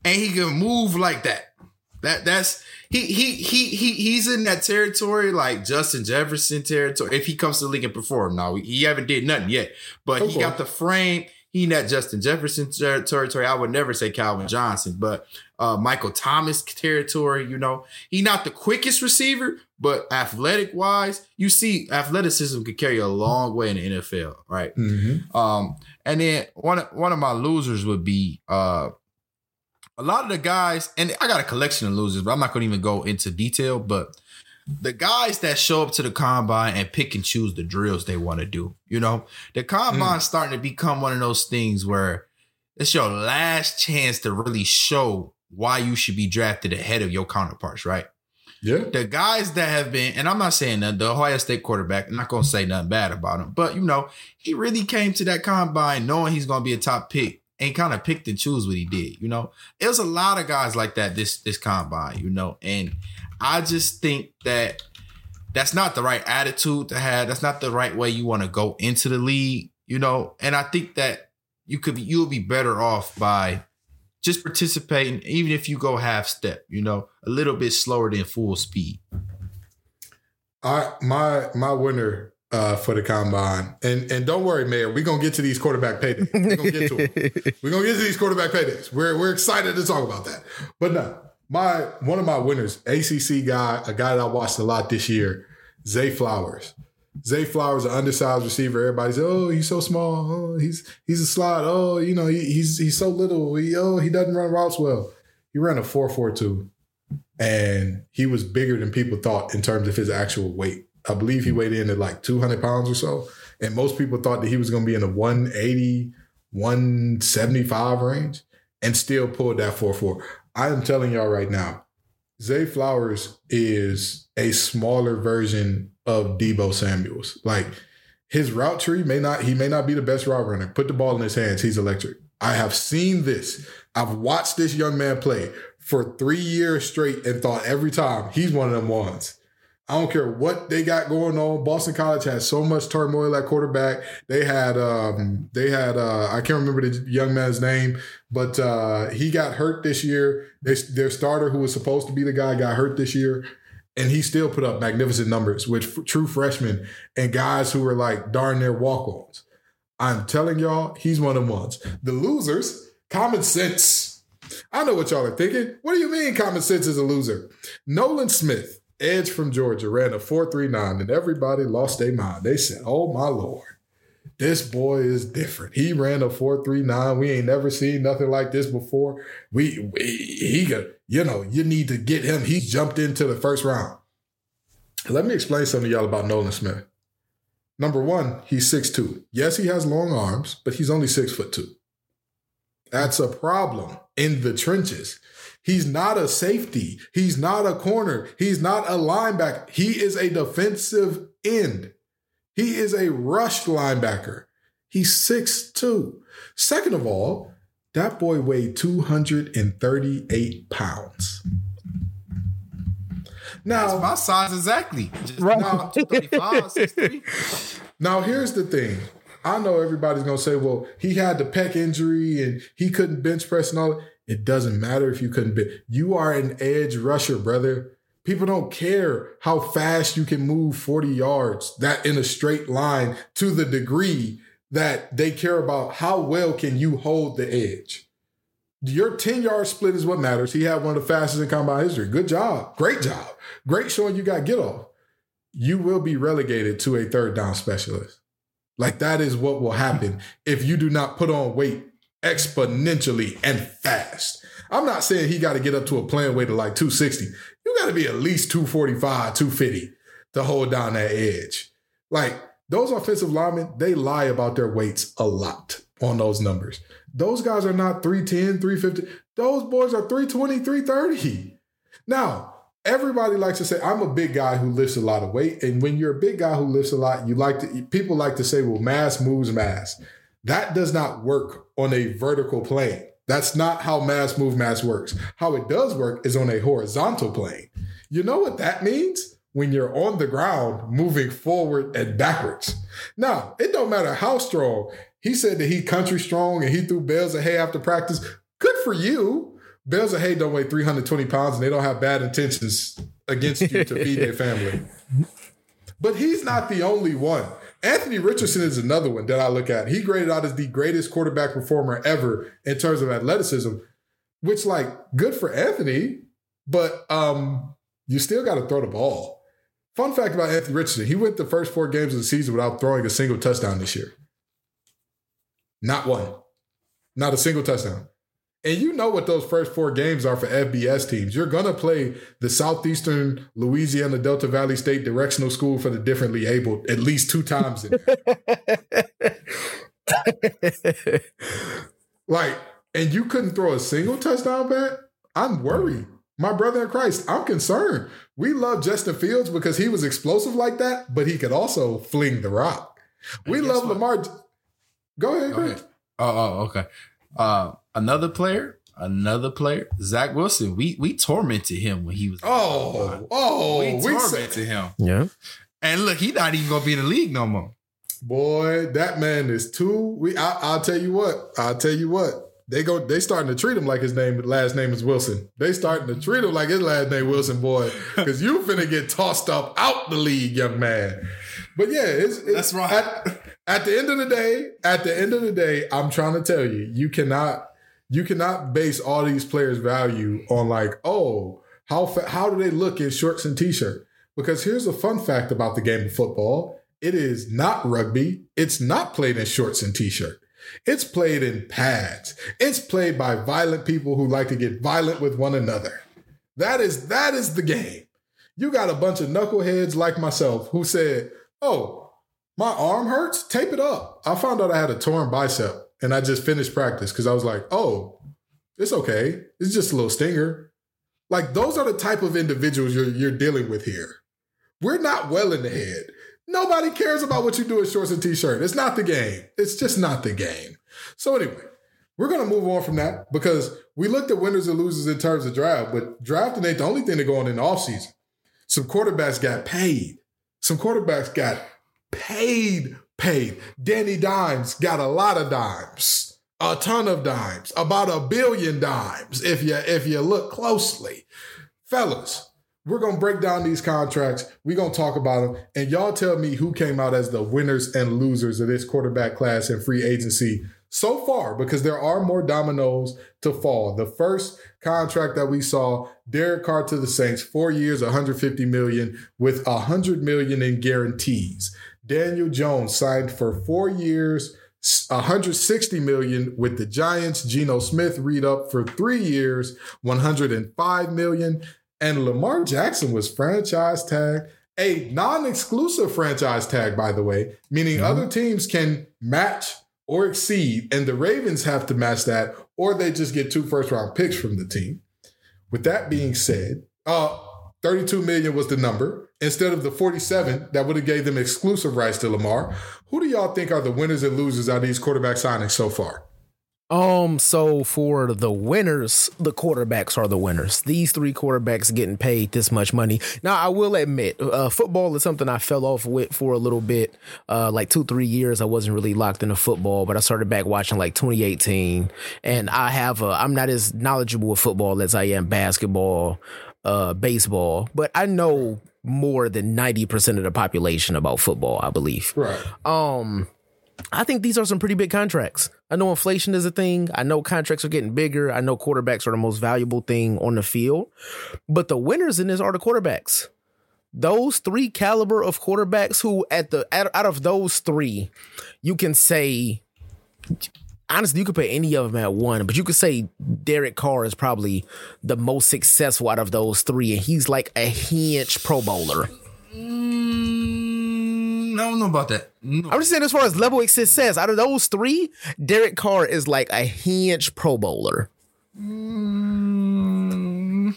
and he can move like that. That that's he he he he he's in that territory like Justin Jefferson territory. If he comes to the league and perform, now he haven't did nothing yet, but he Okay. got the frame. He in that Justin Jefferson territory. I would never say Calvin Johnson, but uh, Michael Thomas territory. You know, he not the quickest receiver, but athletic wise, you see, athleticism could carry a long way in the NFL, right? Mhm. Um, and then one of- one of my losers would be uh a lot of the guys, and I got a collection of losers, but I'm not going to even go into detail. But the guys that show up to the combine and pick and choose the drills they want to do, you know, the combine's starting to become one of those things where it's your last chance to really show why you should be drafted ahead of your counterparts, right? Yeah. the guys that have been, and I'm not saying that the Ohio State quarterback, I'm not going to say nothing bad about him, but you know, he really came to that combine knowing he's going to be a top pick and kind of picked and choose what he did. You know, it was a lot of guys like that this this combine. You know, and I just think that that's not the right attitude to have. That's not the right way you want to go into the league. You know, and I think that you could be you'll be better off by just participating, even if you go half step, you know, a little bit slower than full speed. I my my winner uh, for the combine, and and don't worry, Mayor, we're gonna get to these quarterback paydays. We're gonna get to them. We're gonna get to these quarterback paydays. We're we're excited to talk about that. But no, my one of my winners, ACC guy, a guy that I watched a lot this year, Zay Flowers. Zay Flowers, an undersized receiver. Everybody's oh he's so small. Oh he's he's a slot. Oh you know he, he's he's so little. He, oh he doesn't run routes well. He ran a four four two, and he was bigger than people thought in terms of his actual weight. I believe he weighed in at like 200 pounds or so. And most people thought that he was going to be in the 180, 175 range and still pulled that 4 4. I am telling y'all right now, Zay Flowers is a smaller version of Deebo Samuels. Like his route tree may not, he may not be the best route runner. Put the ball in his hands. He's electric. I have seen this. I've watched this young man play for three years straight and thought every time he's one of them ones. I don't care what they got going on. Boston College had so much turmoil at quarterback. They had um they had uh I can't remember the young man's name, but uh he got hurt this year. They, their starter who was supposed to be the guy got hurt this year. And he still put up magnificent numbers with f- true freshmen and guys who were like darn near walk-ons. I'm telling y'all, he's one of the ones. The losers, common sense. I know what y'all are thinking. What do you mean common sense is a loser? Nolan Smith, edge from Georgia, ran a 4.39 and everybody lost their mind. They said, oh my Lord, this boy is different. He ran a 4.39. We ain't never seen nothing like this before. We, we he could, you know, you need to get him. He jumped into the first round. Let me explain something to y'all about Nolan Smith. Number one, he's 6'2. Yes, he has long arms, but he's only six foot two. That's a problem in the trenches. He's not a safety. He's not a corner. He's not a linebacker. He is a defensive end. He is a rush linebacker. He's 6'2. Second of all, that boy weighed 238 pounds. Now, My size exactly. Just Right. now, 235, 6'3". Now, here's the thing. I know everybody's gonna say, "Well, he had the pec injury and he couldn't bench press and all." that. It doesn't matter if you couldn't bench. You are an edge rusher, brother. People don't care how fast you can move 40 yards that in a straight line to the degree that they care about how well can you hold the edge. Your 10 yard split is what matters. He had one of the fastest in combine history. Good job. Great job. Great showing you got get off. You will be relegated to a third down specialist. Like that is what will happen if you do not put on weight exponentially and fast. I'm not saying he got to get up to a playing weight of like 260. You got to be at least 245, 250 to hold down that edge. Like those offensive linemen, they lie about their weights a lot on those numbers. Those guys are not 310, 350. Those boys are 320, 330. Now, everybody likes to say, I'm a big guy who lifts a lot of weight. And when you're a big guy who lifts a lot, you like to people like to say, well, mass moves mass. That does not work on a vertical plane. That's not how mass move mass works. How it does work is on a horizontal plane. You know what that means? When you're on the ground moving forward and backwards. Now, it don't matter how strong. He said that he country strong and he threw bales of hay after practice. Good for you. Bales of hay don't weigh 320 pounds and they don't have bad intentions against you to feed their family. But he's not the only one. Anthony Richardson is another one that I look at. He graded out as the greatest quarterback performer ever in terms of athleticism, which like good for Anthony, but um you still got to throw the ball. Fun fact about Anthony Richardson, he went the first four games of the season without throwing a single touchdown this year. Not one. Not a single touchdown. And you know what those first four games are for FBS teams. You're going to play the Southeastern Louisiana Delta Valley State Directional School for the Differently Abled at least two times. In like, and you couldn't throw a single touchdown back? I'm worried. My brother in Christ, I'm concerned. We love Justin Fields because he was explosive like that, but he could also fling the rock. We love what? Lamar. Go ahead, Go Chris. ahead. Oh, oh, okay. Uh, another player, another player, Zach Wilson. We we tormented him when he was. Oh, oh, we we said, tormented him. yeah. And look, he's not even gonna be in the league no more. boy, that man is too. We, I, I'll tell you what. I'll tell you what. They go. They starting to treat him like his name, last name is Wilson. They starting to treat him like his last name Wilson, boy, because you finna get tossed up out the league, young man. But yeah, it's, it's That's right. At, at the end of the day, at the end of the day, I'm trying to tell you, you cannot, you cannot base all these players' value on like, oh, how fa- how do they look in shorts and t-shirt? Because here's a fun fact about the game of football: it is not rugby. It's not played in shorts and t-shirt. It's played in pads. It's played by violent people who like to get violent with one another. That is that is the game. You got a bunch of knuckleheads like myself who said, "Oh, my arm hurts. Tape it up." I found out I had a torn bicep, and I just finished practice because I was like, "Oh, it's okay. It's just a little stinger." Like those are the type of individuals you're you're dealing with here. We're not well in the head. Nobody cares about what you do in shorts and t-shirt. It's not the game. It's just not the game. So anyway, we're gonna move on from that because we looked at winners and losers in terms of draft, but drafting ain't the only thing that go on in the offseason. Some quarterbacks got paid. Some quarterbacks got paid, paid. Danny Dimes got a lot of dimes, a ton of dimes, about a billion dimes if you if you look closely. Fellas, we're gonna break down these contracts. We're gonna talk about them, and y'all tell me who came out as the winners and losers of this quarterback class and free agency so far, because there are more dominoes to fall. The first contract that we saw, Derek Carr to the Saints, four years, 150 million, with 100 million in guarantees. Daniel Jones signed for four years, 160 million with the Giants. Geno Smith read up for three years, 105 million. And Lamar Jackson was franchise tag, a non-exclusive franchise tag, by the way, meaning other teams can match or exceed, and the Ravens have to match that, or they just get two first round picks from the team. With that being said, uh, 32 million was the number instead of the 47 that would have gave them exclusive rights to Lamar. Who do y'all think are the winners and losers out of these quarterback signings so far? Um, so for the winners, the quarterbacks are the winners. These three quarterbacks getting paid this much money. Now, I will admit, uh, football is something I fell off with for a little bit. Uh, like two, three years, I wasn't really locked into football, but I started back watching like 2018, and I have a, I'm not as knowledgeable with football as I am basketball, uh, baseball, but I know more than 90% of the population about football, I believe. Right. Um, I think these are some pretty big contracts. I know inflation is a thing. I know contracts are getting bigger. I know quarterbacks are the most valuable thing on the field. But the winners in this are the quarterbacks. Those three caliber of quarterbacks who at the out, out of those three, you can say honestly, you could put any of them at one, but you could say Derek Carr is probably the most successful out of those three, and he's like a hinge Pro Bowler. Mm, I don't know about that. No. I'm just saying, as far as level of success, out of those three, Derek Carr is like a hinge Pro Bowler. Mm,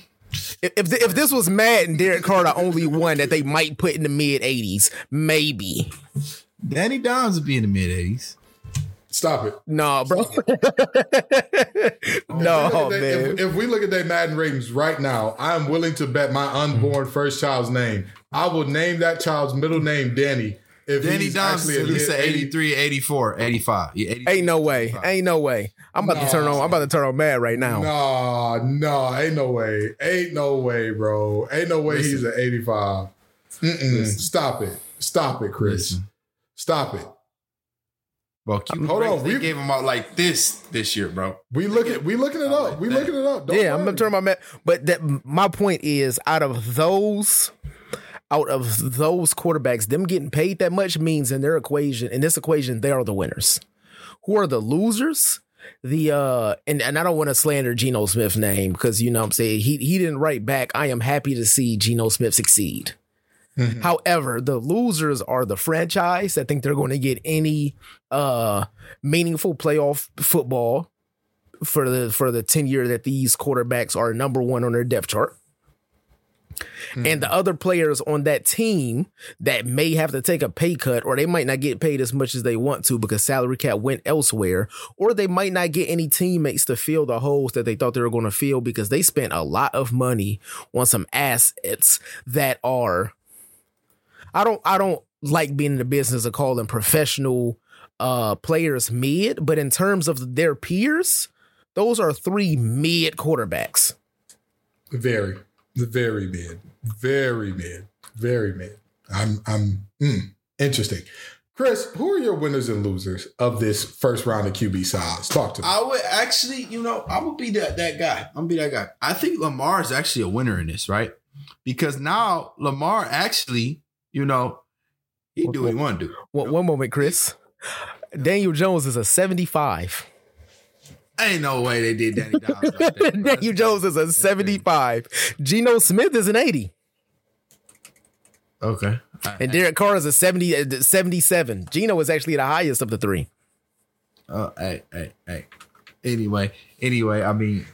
If if, if this was Madden, Derek Carr the only one that they might put in the mid 80s, maybe. Danny Dimes would be in the mid 80s. Stop it. No, bro. no, If- man. If, if we look at their Madden ratings right now, I'm willing to bet my unborn first child's name. I will name that child's middle name Danny. If Danny he's Dimes actually is at least mid- 83, 84, 85. Yeah, 83. Ain't no way. Ain't no way. I'm about to turn on. I'm about to turn on mad right now. Nah, no, ain't no way. Ain't no way, bro. Ain't no way he's an 85. Mm-mm. Stop it. Stop it, Chris. Listen. Stop it. Bro, Q Hold on, They we- gave him out like this this year, bro. We look at we looking it up. like we that. looking it up. Don't yeah, I'm worry. gonna turn my mad. But that my point is, out of those, out of those quarterbacks, them getting paid that much means in their equation, in this equation, they are the winners. Who are the losers? The uh and, and I don't want to slander Geno Smith's name because you know what I'm saying he he didn't write back. I am happy to see Geno Smith succeed. Mhm. However, the losers are the franchise that think they're going to get any uh meaningful playoff football for the for the tenure that these quarterbacks are number one on their depth chart. And the other players on that team that may have to take a pay cut, or they might not get paid as much as they want to because salary cap went elsewhere, or they might not get any teammates to fill the holes that they thought they were going to fill because they spent a lot of money on some assets that are. I don't. I don't like being in the business of calling professional uh players mid, but in terms of their peers, those are three mid quarterbacks. Very, very mid, very mid, very mid. I'm, I'm mm, interesting. Chris, who are your winners and losers of this first round of QB size? Talk to me. I would actually, you know, I would be that that guy. I'm gonna be that guy. I think Lamar is actually a winner in this, right? Because now Lamar actually, you know, he do what he want to do. One, one moment, Chris. Daniel Jones is a 75. Ain't no way they did Danny Dimes. Like that. Daniel Jones is a 75. Geno Smith is an 80. Okay. And Derek Carr is a 70, uh, 77. Geno is actually the highest of the three. Uh, hey, hey, hey. Anyway, anyway, I mean,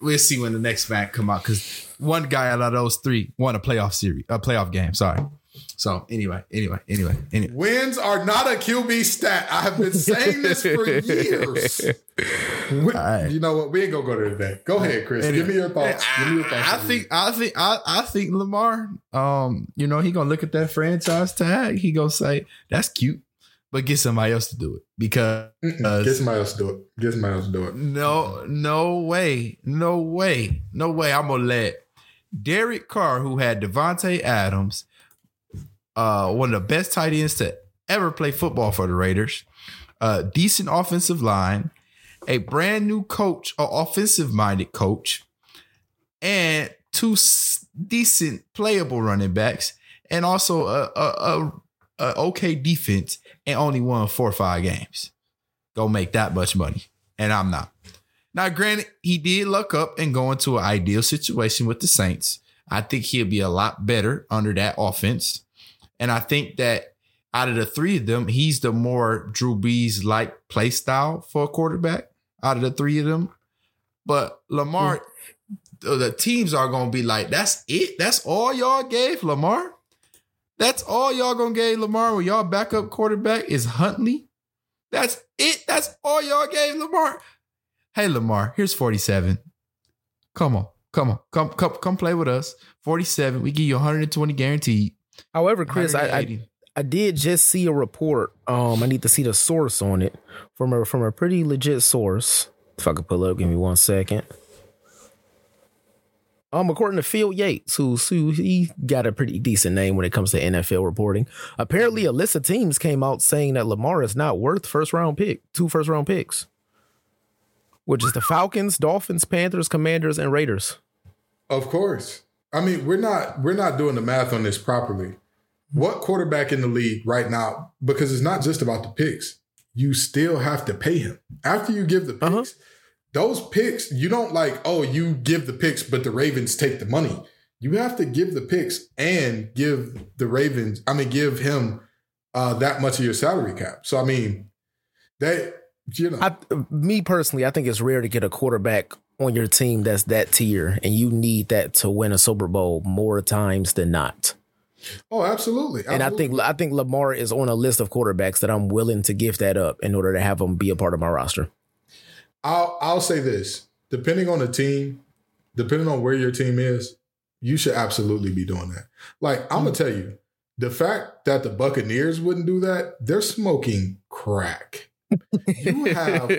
we'll see when the next match come out because one guy out of those three won a playoff series, a playoff game. Sorry. So anyway, anyway, anyway, anyway. Wins are not a QB stat. I have been saying this for years. We- right. You know what? We ain't gonna go there today. Go ahead, Chris. Anyway. Give me your thoughts. Give me your thoughts. I, I think I think I, I think Lamar, um, you know, he gonna look at that franchise tag. He gonna say that's cute, but get somebody else to do it because Mm-mm. get somebody else to do it. Get somebody else to do it. no, no way, no way, no way. I'm gonna let Derek Carr, who had Davante Adams, uh, one of the best tight ends to ever play football for the Raiders, a decent offensive line, a brand new coach, an offensive minded coach, and two decent playable running backs, and also a, a, a, a okay defense, and only won four or five games. Go make that much money, and I'm not. Now, granted, he did luck up and go into an ideal situation with the Saints. I think he'll be a lot better under that offense. And I think that out of the three of them, he's the more Drew Brees like play style for a quarterback out of the three of them. But Lamar, mm. the the teams are gonna be like, that's it. That's all y'all gave Lamar. That's all y'all gonna give Lamar. When y'all backup quarterback is Huntley. That's it. That's all y'all gave Lamar. Hey Lamar, here's forty seven. Come on, come on, come come come play with us. Forty seven. We give you one hundred and twenty guaranteed. However, Chris, I, I I did just see a report. Um, I need to see the source on it from a from a pretty legit source. If I could pull up, give me one second. Um, according to Field Yates, who's who he got a pretty decent name when it comes to NFL reporting. Apparently, a list of teams came out saying that Lamar is not worth first round pick, two first round picks, which is the Falcons, Dolphins, Panthers, Commanders, and Raiders. Of course. I mean, we're not we're not doing the math on this properly. What quarterback in the league right now? Because it's not just about the picks. You still have to pay him after you give the picks. Uh-huh. Those picks, you don't like. Oh, you give the picks, but the Ravens take the money. You have to give the picks and give the Ravens. I mean, give him uh, that much of your salary cap. So I mean, they you know. I, me personally, I think it's rare to get a quarterback on your team that's that tier, and you need that to win a Super Bowl more times than not. oh, absolutely. And I think I think Lamar is on a list of quarterbacks that I'm willing to give that up in order to have him be a part of my roster. I'll I'll say this: depending on the team, depending on where your team is, you should absolutely be doing that. Like I'm gonna tell you, the fact that the Buccaneers wouldn't do that, they're smoking crack. You have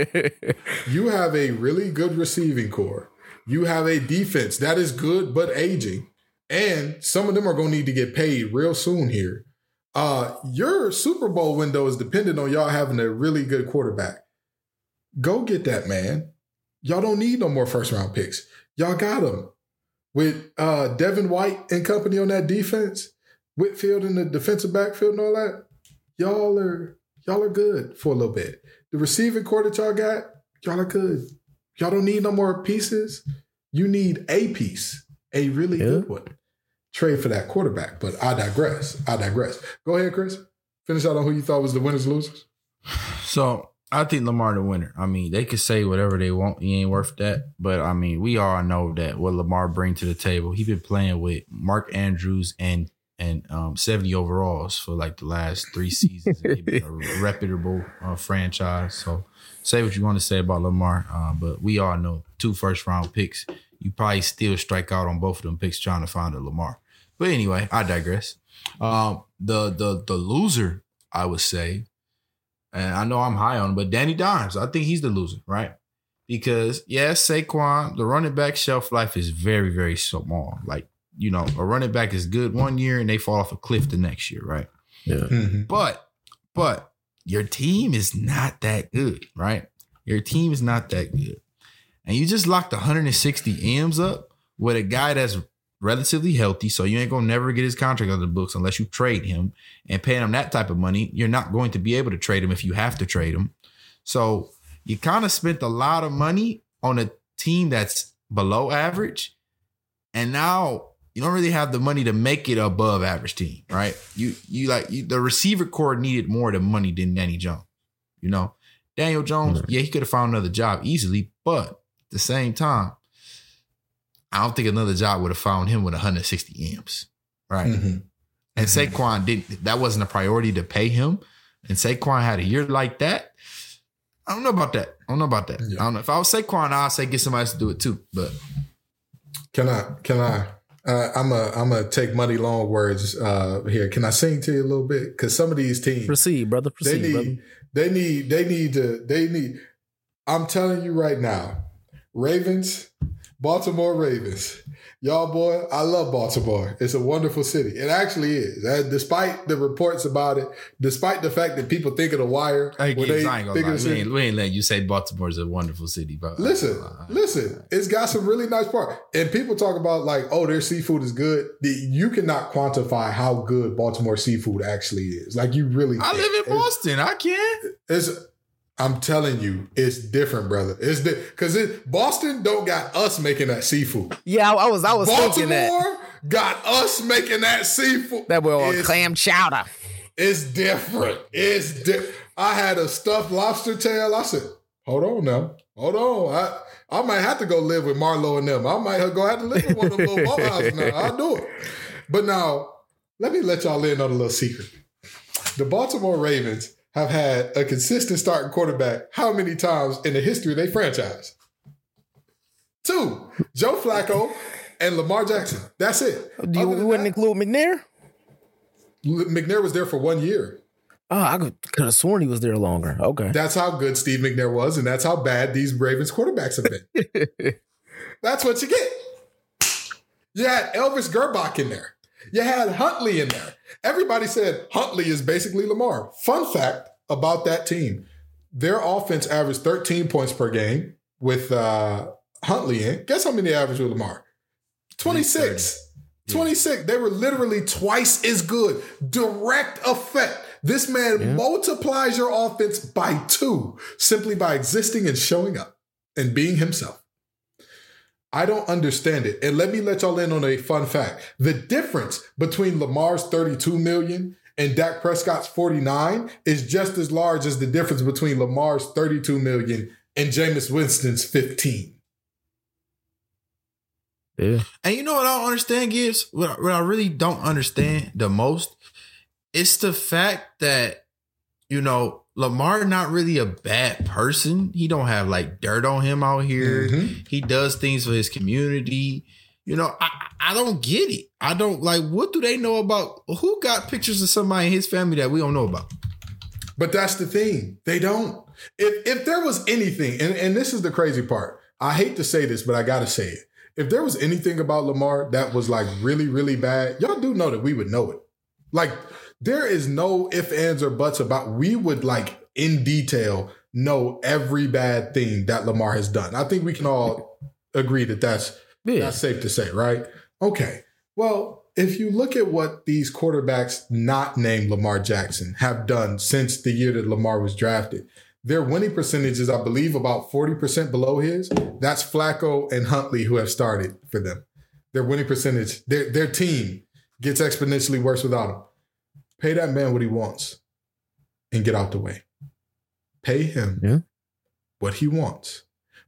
you have a really good receiving core. You have a defense that is good but aging, and some of them are gonna need to get paid real soon here. Uh, your Super Bowl window is dependent on y'all having a really good quarterback. Go get that man. Y'all don't need no more first round picks. Y'all got him with uh, Devin White and company on that defense, Winfield in the defensive backfield and all that. Y'all are y'all are good for a little bit. The receiving core that y'all got, y'all are good. Y'all don't need no more pieces. You need a piece, a really Yeah. good one. Trade for that quarterback. But I digress. I digress. Go ahead, Chris. Finish out on who you thought was the winners losers. So I think Lamar the winner. I mean, they could say whatever they want. He ain't worth that. But I mean, we all know that what Lamar bring to the table. He been playing with Mark Andrews and and um, 70 overalls for like the last three seasons. A reputable uh, franchise. So say what you want to say about Lamar, uh, but we all know two first round picks. You probably still strike out on both of them picks trying to find a Lamar. But anyway, I digress. Um, the the the loser, I would say, and I know I'm high on him, but Danny Dimes, I think he's the loser, right? Because yes, Saquon, the running back shelf life is very, very small. Like, you know, a running back is good one year and they fall off a cliff the next year, right? Mm-hmm. But, but your team is not that good, right? Your team is not that good. And you just locked 160 M's up with a guy that's relatively healthy. So you ain't gonna never get his contract out of the books unless you trade him and paying him that type of money. You're not going to be able to trade him if you have to trade him. So you kind of spent a lot of money on a team that's below average. And now you don't really have the money to make it above average team, right? You you like you, the receiver core needed more than money than Danny Jones. You know, Daniel Jones, yeah, he could have found another job easily, but at the same time, I don't think another job would have found him with 160 amps, right? Mm-hmm. And Saquon didn't. That wasn't a priority to pay him. And Saquon had a year like that. I don't know about that. I don't know about that. Yeah. I don't know. If I was Saquon, I'd say get somebody else to do it too. But Can I? Can I? Uh, I'm a. I'm gonna take money long words uh, here. Can I sing to you a little bit? Because some of these teams, Proceed, brother. they Proceed, need. brother. They need. They need to. They need. I'm telling you right now, Ravens, Baltimore Ravens. Y'all, boy, I love Baltimore. It's a wonderful city. It actually is. And despite the reports about it, despite the fact that people think of the wire, I, when I ain't gonna lie. We ain't, we ain't letting you say Baltimore is a wonderful city, but Listen, Uh, listen. It's got some really nice part. And people talk about like, oh, their seafood is good. You cannot quantify how good Baltimore seafood actually is. Like you really. I live in It's- Boston. I can't. It's. I'm telling you, it's different, brother. It's because it Boston don't got us making that seafood. Yeah, I, was I was thinking that Baltimore got us making that seafood. that was It's- clam chowder. It's different. It's di- I had a stuffed lobster tail. I said, hold on now. Hold on. I I might have to go live with Marlo and them. I might go have to live in one of them little now. I'll do it. But now, let me let y'all in on a little secret. The Baltimore Ravens have had a consistent starting quarterback how many times in the history of their franchise? Two. Joe Flacco and Lamar Jackson. That's it. Do you, you wouldn't that, include McNair? McNair was there for one year. Oh, I could, could have sworn he was there longer. Okay. That's how good Steve McNair was, and that's how bad these Ravens quarterbacks have been. that's what you get. You had Elvis Grbac in there. You had Huntley in there. Everybody said Huntley is basically Lamar. Fun fact about that team their offense averaged 13 points per game with uh, Huntley in. Guess how many they averaged with Lamar? 26. 26. They were literally twice as good. Direct effect. This man Yeah. multiplies your offense by two simply by existing and showing up and being himself. I don't understand it. And let me let y'all in on a fun fact. The difference between Lamar's 32 million and Dak Prescott's 49 is just as large as the difference between Lamar's 32 million and Jameis Winston's 15. Yeah. And you know what I don't understand, Gibbs? What, I- what I really don't understand the most, it's the fact that, you know, Lamar not really a bad person. He don't have like dirt on him out here. Mhm. He does things for his community. You know, I I don't get it. I don't like what do they know about who got pictures of somebody in his family that we don't know about? But that's the thing. They don't. If if there was anything, and, and this is the crazy part, I hate to say this, but I gotta say it. If there was anything about Lamar that was like really, really bad, y'all do know that we would know it. Like, there is no if, ands, or buts about we would like in detail know every bad thing that Lamar has done. I think we can all agree that that's Yeah. that's safe to say, right? Okay. Well, if you look at what these quarterbacks not named Lamar Jackson have done since the year that Lamar was drafted, their winning percentage is, I believe, about 40% below his. That's Flacco and Huntley who have started for them. Their winning percentage, their, their team gets exponentially worse without him. Pay that man what he wants and get out the way. Pay him Yeah. what he wants.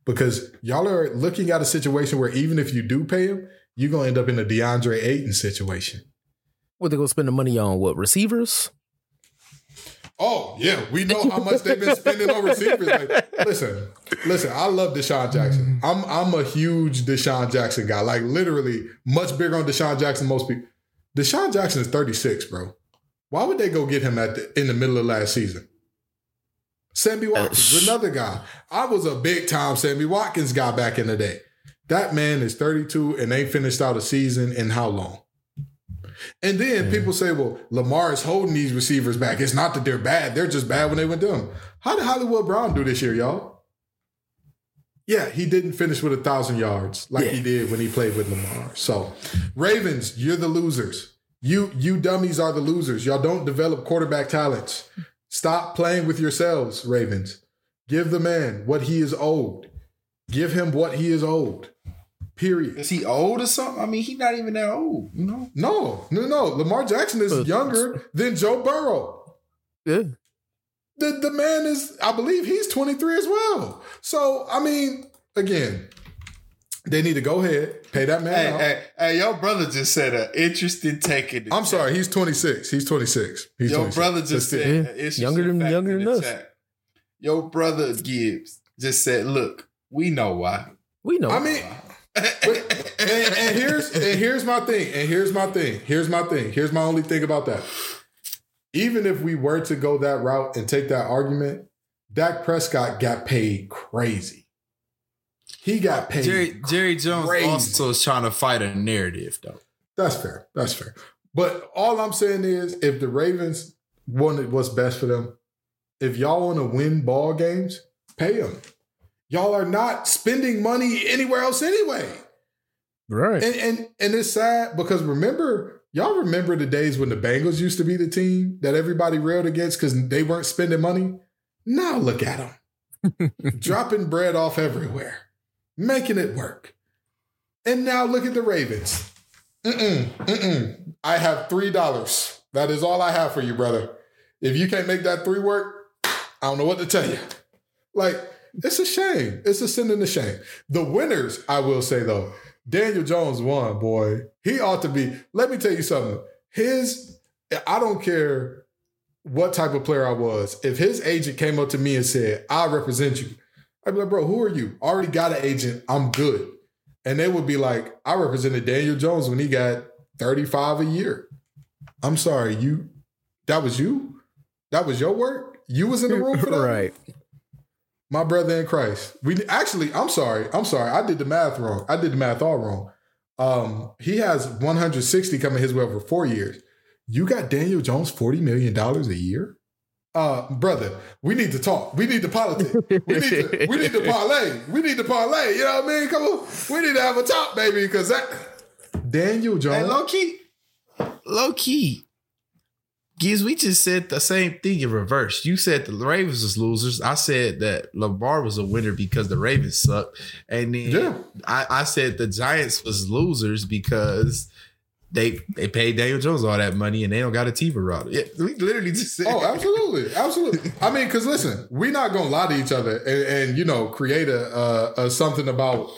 Because y'all are looking at a situation where even if you do pay him, you're gonna end up in a DeAndre Ayton situation. What they gonna spend the money on? What receivers? Oh yeah, we know how much they've been spending on receivers. Like, listen, listen, I love DeSean Jackson. Mm-hmm. I'm I'm a huge DeSean Jackson guy. Like literally, much bigger on DeSean Jackson. than Most people. DeSean Jackson is 36, bro. Why would they go get him at the, in the middle of last season? Sammy uh, Watkins, sh- another guy. I was a big time Sammy Watkins guy back in the day. That man is 32 and they finished out a season in how long? And then people say, well, Lamar is holding these receivers back. It's not that they're bad. They're just bad when they went down. How did Hollywood Brown do this year, y'all? Yeah, he didn't finish with a thousand yards like he did when he played with Lamar. So, Ravens, you're the losers. You you dummies are the losers. Y'all don't develop quarterback talents. Stop playing with yourselves, Ravens. Give the man what he is owed. Give him what he is owed. Period. Is he old or something? I mean, he's not even that old, you know? No, no, no. Lamar Jackson is younger than Joe Burrow. Yeah. The the man is, I believe he's 23 as well. So, I mean, again, they need to go ahead, pay that man Hey, out. hey, hey, your brother just said an interesting take in the I'm chat. sorry, he's 26. He's 26. He's Your 26. brother just still, said Yeah. an interesting Younger than- fact younger in than the us. chat. Your brother Gibbs just said, "Look, we know why." We know. Why. I mean, but, and, and here's and here's my thing. And here's my thing. Here's my thing. Here's my only thing about that. Even if we were to go that route and take that argument, Dak Prescott got paid crazy. He got paid. Jerry Jerry Jones crazy. also is trying to fight a narrative, though. That's fair. That's fair. But all I'm saying is, if the Ravens wanted what's best for them, if y'all want to win ball games, pay them. Y'all are not spending money anywhere else anyway. right. And and and it's sad because remember, y'all remember the days when the Bengals used to be the team that everybody railed against because they weren't spending money. Now look at them, dropping bread off everywhere, making it work. And now look at the Ravens. Mm-mm, mm-mm. I have three dollars. That is all I have for you, brother. If you can't make that three work, I don't know what to tell you. Like it's a shame. It's a sin and a shame. The winners, I will say though, Daniel Jones won, boy. He ought to be. Let me tell you something. His, I don't care what type of player I was. If his agent came up to me and said, I represent you, I'd be like, bro, who are you? I already got an agent. I'm good. And they would be like, I represented Daniel Jones when he got 35 a year. I'm sorry, you that was you? That was your work? You was in the room for that? right. My brother in Christ. We actually, I'm sorry. I'm sorry. I did the math wrong. I did the math all wrong. Um, he has 160 coming his way over four years. You got Daniel Jones $40 million a year? Uh, brother, we need to talk. We need to politics. We need to, we need to parlay. We need to parlay. You know what I mean? Come on. We need to have a talk, baby, because that Daniel Jones. Hey, low key, low key. Giz, we just said the same thing in reverse. You said the Ravens was losers. I said that Lamar was a winner because the Ravens suck. And then Yeah. I, I said the Giants was losers because they they paid Daniel Jones all that money and they don't got a TV router. Yeah, we literally just said Oh, absolutely, absolutely. I mean, because listen, we're not gonna lie to each other and, and you know create a, a, a something about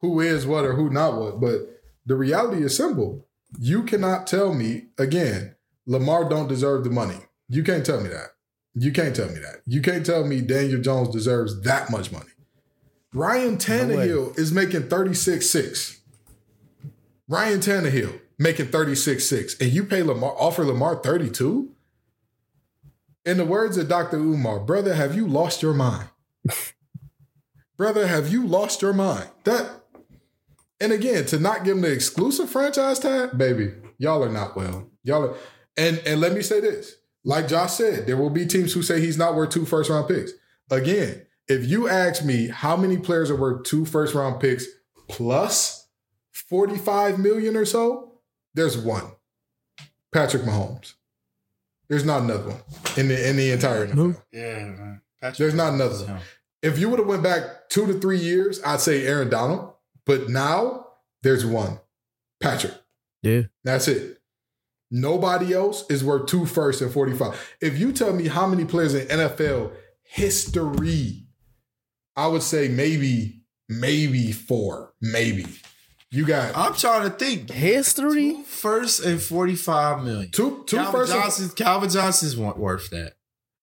who is what or who not what. But the reality is simple. You cannot tell me again. Lamar don't deserve the money. You can't tell me that. You can't tell me that. You can't tell me Daniel Jones deserves that much money. Ryan Tannehill is making 36-6. Ryan Tannehill making 36-6. And you pay Lamar, offer Lamar 32? In the words of Dr. Umar, brother, have you lost your mind? brother, have you lost your mind? That and again, to not give him the exclusive franchise tag, baby, y'all are not well. Y'all are and and let me say this. Like Josh said, there will be teams who say he's not worth two first round picks. Again, if you ask me how many players are worth two first round picks plus 45 million or so, there's one. Patrick Mahomes. There's not another one in the in the entire NFL. Yeah, man. Patrick There's not another one. If you would have went back two to three years, I'd say Aaron Donald. But now there's one. Patrick. Yeah. That's it. Nobody else is worth two first and 45. If you tell me how many players in NFL history, I would say maybe, maybe four. Maybe. You got I'm trying to think. History? Two first and 45 million. two two Calvin first. and- Johnson, Calvin Johnson's worth that.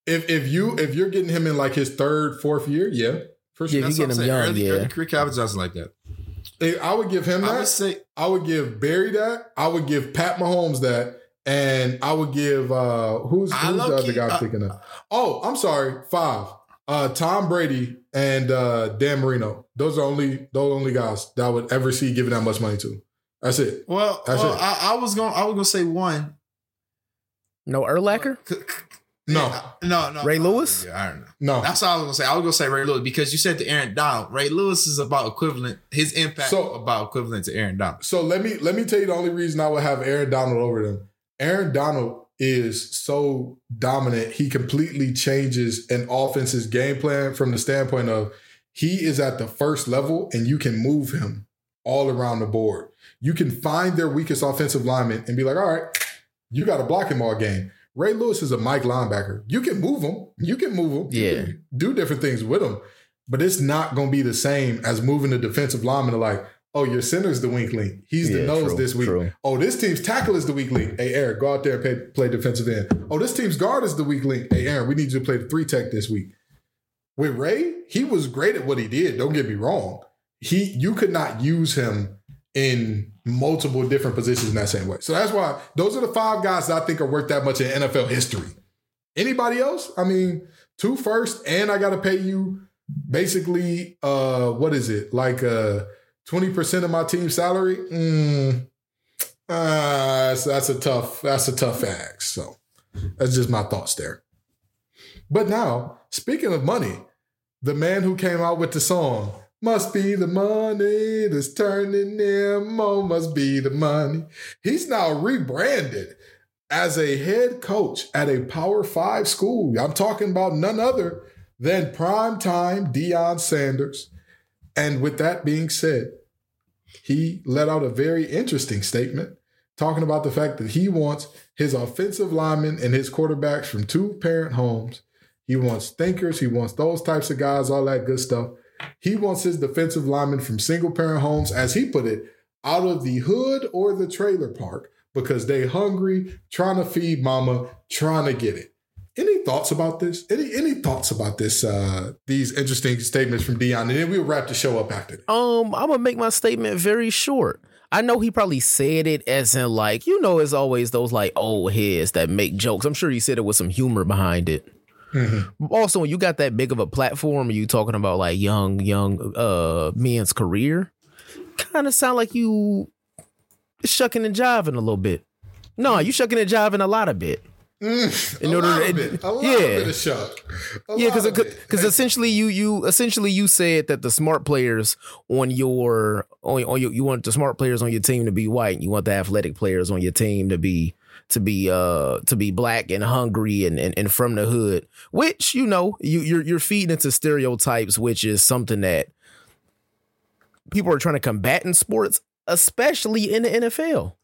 If if you if you're getting him in like his third, fourth year, yeah. For sure. Yeah, That's you get I'm him saying. young, early, yeah. early career Calvin Johnson like that. I would give him I that. would say I would give Barry that. I would give Pat Mahomes that. And I would give uh who's, who's the low-key- other guy I'm uh, thinking of? Oh, I'm sorry, five. Uh Tom Brady and uh Dan Marino. Those are only those only guys that I would ever see giving that much money to. That's it. Well, That's well it. I, I was going. I was going to say one. No Urlacher? No, No, no. Ray no, Lewis? Yeah, I don't know. no. That's all I was gonna say. I was gonna say Ray Lewis because you said to Aaron Donald. Ray Lewis is about equivalent. His impact So- about equivalent to Aaron Donald. So let me let me tell you the only reason I would have Aaron Donald over them. Aaron Donald is so dominant. He completely changes an offense's game plan from the standpoint of he is at the first level and you can move him all around the board. You can find their weakest offensive lineman and be like, all right, you got to block him all game. Ray Lewis is a Mike linebacker. You can move him. You can move him. Yeah. do different things with him. But it's not going to be the same as moving the defensive lineman to like, oh, your center's the weak link. He's the Yeah, nose true, this week. true. Oh, this team's tackle is the weak link. Hey, Aaron, go out there and play, play defensive end. Oh, this team's guard is the weak link. Hey, Aaron, we need you to play the three tech this week. With Ray, he was great at what he did. Don't get me wrong. He, you could not use him in multiple different positions in that same way. So that's why those are the five guys that I think are worth that much in NFL history. Anybody else? I mean, two first, and I got to pay you basically uh what is it like uh 20% of my team salary? Mm, uh that's, that's a tough that's a tough ask. So that's just my thoughts there. But now speaking of money the man who came out with the song must be the money that's turning them on must be the money he's now rebranded as a head coach at a power five school. I'm talking about none other than primetime Deion Sanders. And with that being said, he let out a very interesting statement talking about the fact that he wants his offensive linemen and his quarterbacks from two parent homes. He wants thinkers. He wants those types of guys, all that good stuff. He wants his defensive linemen from single parent homes, as he put it, out of the hood or the trailer park because they hungry, trying to feed mama, trying to get it. Any thoughts about this? Any any thoughts about this? Uh, these interesting statements from Deion, and then we'll wrap the show up after. That. Um, I'm gonna make my statement very short. I know he probably said it as in like, you know, as always those like old heads that make jokes. I'm sure he said it with some humor behind it. Mm-hmm. Also, when you got that big of a platform, are you talking about like young, young uh men's career, kind of sound like you shucking and jiving a little bit. No, you shucking and jiving a lot of bit. Mm, In order to- of it, a lot yeah. of it is shuck. A Yeah, because because essentially you you essentially you said that the smart players on your on, on your, you want the smart players on your team to be white. And you want the athletic players on your team to be to be uh to be black and hungry and and, and from the hood. Which you know you you're you're feeding into stereotypes, which is something that people are trying to combat in sports, especially in the NFL.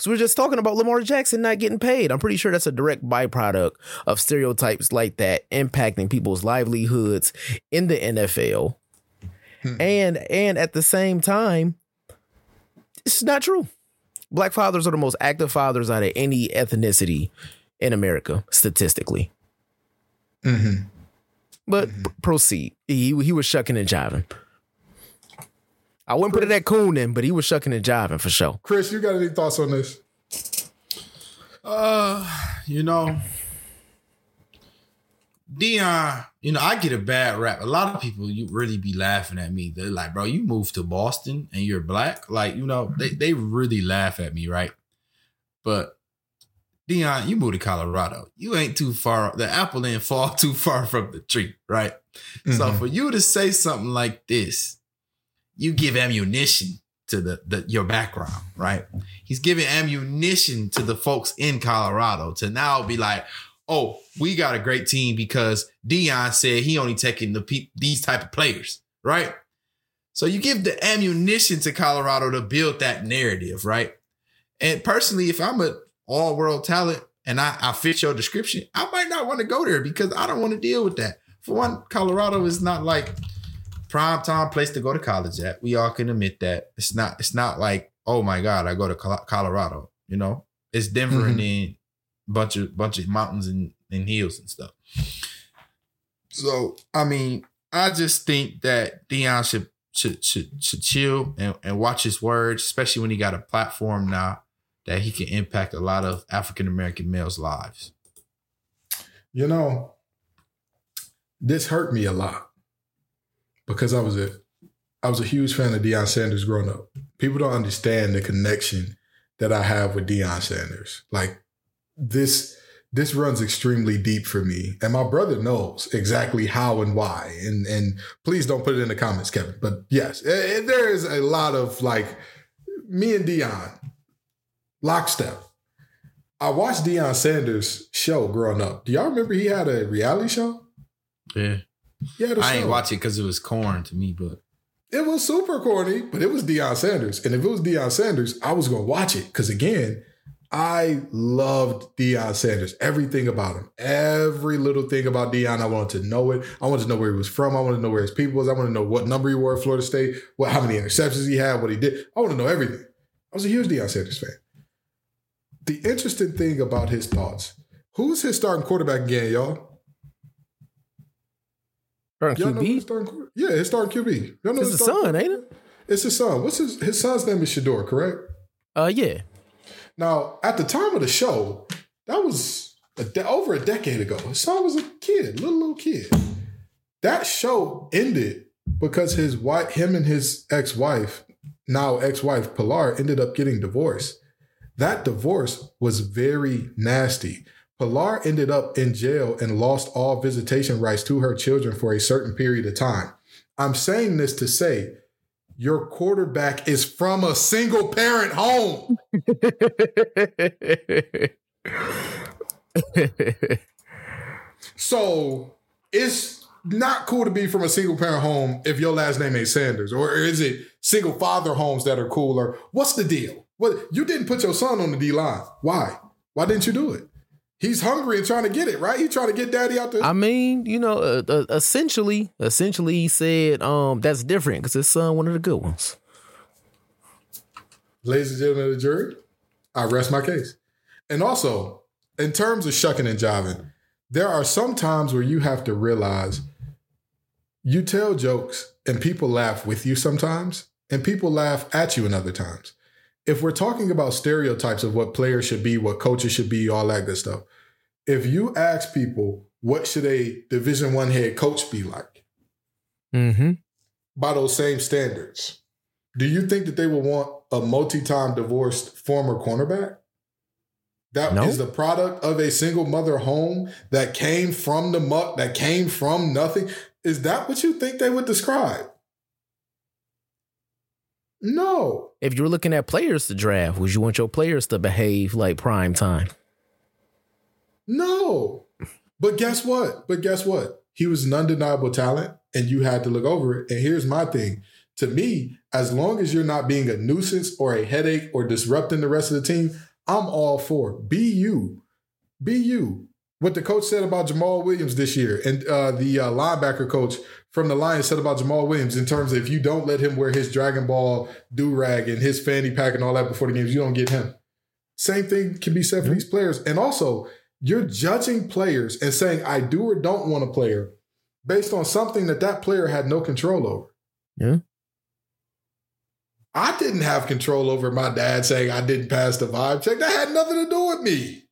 Because we're just talking about Lamar Jackson not getting paid. I'm pretty sure that's a direct byproduct of stereotypes like that impacting people's livelihoods in the NFL. And and at the same time, it's not true. Black fathers are the most active fathers out of any ethnicity in America, statistically. Mhm. But p- proceed. He he was shucking and jiving. I wouldn't put it at Coonan, but he was shucking and jiving for sure. Chris, you got any thoughts on this? Uh, you know, Deion, you know, I get a bad rap. A lot of people you really be laughing at me. They're like, bro, you moved to Boston and you're black. Like, you know, they, they really laugh at me, right? But Deion, you moved to Colorado. You ain't too far. The apple didn't fall too far from the tree, right? So Mhm. for you to say something like this, you give ammunition to the, the your background, right? He's giving ammunition to the folks in Colorado to now be like, oh, we got a great team because Deion said he only taking the pe- these type of players, right? So you give the ammunition to Colorado to build that narrative, right? And personally, if I'm a all world talent and I, I fit your description, I might not want to go there because I don't want to deal with that. For one, Colorado is not like prime time place to go to college at. We all can admit that. It's not, it's not like, oh my God, I go to Colorado. You know, it's Denver and then bunch of bunch of mountains and, and hills and stuff. So I mean, I just think that Deion should should should, should chill and, and watch his words, especially when he got a platform now that he can impact a lot of African American males' lives. You know, this hurt me a lot because I was a I was a huge fan of Deion Sanders growing up. People don't understand the connection that I have with Deion Sanders. Like this this runs extremely deep for me. And my brother knows exactly how and why. And and please don't put it in the comments, Kevin. But yes, eh, eh, there is a lot of like me and Deion, lockstep. I watched Deion Sanders' show growing up. Do y'all remember he had a reality show? Yeah, A I show. ain't watch it because it was corn to me, but It was super corny, but it was Deion Sanders. And if it was Deion Sanders, I was going to watch it. Because again, I loved Deion Sanders. Everything about him. Every little thing about Deion, I wanted to know it. I wanted to know where he was from. I wanted to know where his people was. I wanted to know what number he wore at Florida State, what how many interceptions he had, what he did. I want to know everything. I was a huge Deion Sanders fan. The interesting thing about his thoughts, who's his starting quarterback again, y'all? Starting Y'all his QB. starting quarter- Yeah, his starting QB. Y'all know It's his the starting son, ain't it? It's his son. What's his his son's name is Shedeur, correct? Uh, yeah. Now, at the time of the show, that was a de- over a decade ago. His son was a kid, little little kid. That show ended because his wife, him and his ex-wife, now ex-wife Pilar, ended up getting divorced. That divorce was very nasty. Pilar ended up in jail and lost all visitation rights to her children for a certain period of time. I'm saying this to say your quarterback is from a single parent home. So it's not cool to be from a single parent home if your last name ain't Sanders, or is it single father homes that are cooler? What's the deal? What you didn't put your son on the D line? Why? Why didn't you do it? He's hungry and trying to get it, right? He's trying to get daddy out there. I mean, you know, uh, uh, essentially, essentially, he said um, that's different because his son one of the good ones. Ladies and gentlemen of the jury, I rest my case. And also, in terms of shucking and jiving, there are some times where you have to realize you tell jokes and people laugh with you sometimes, and people laugh at you in other times. If we're talking about stereotypes of what players should be, what coaches should be, all that good stuff, if you ask people what should a Division One head coach be like Mm-hmm. by those same standards, do you think that they would want a multi-time divorced former cornerback? That is No. the product of a single mother home that came from the muck, that came from nothing. Is that what you think they would describe? No. If you were looking at players to draft, would you want your players to behave like prime time? No. But guess what? But guess what? He was an undeniable talent and you had to look over it. And here's my thing. To me, as long as you're not being a nuisance or a headache or disrupting the rest of the team, I'm all for. Be you. Be you. What the coach said about Jamaal Williams this year and uh, the uh, linebacker coach from the Lions said about Jamaal Williams in terms of if you don't let him wear his Dragon Ball do rag and his fanny pack and all that before the games, you don't get him. Same thing can be said for these players. And also, you're judging players and saying, I do or don't want a player based on something that that player had no control over. Yeah. I didn't have control over my dad saying I didn't pass the vibe check. That had nothing to do with me.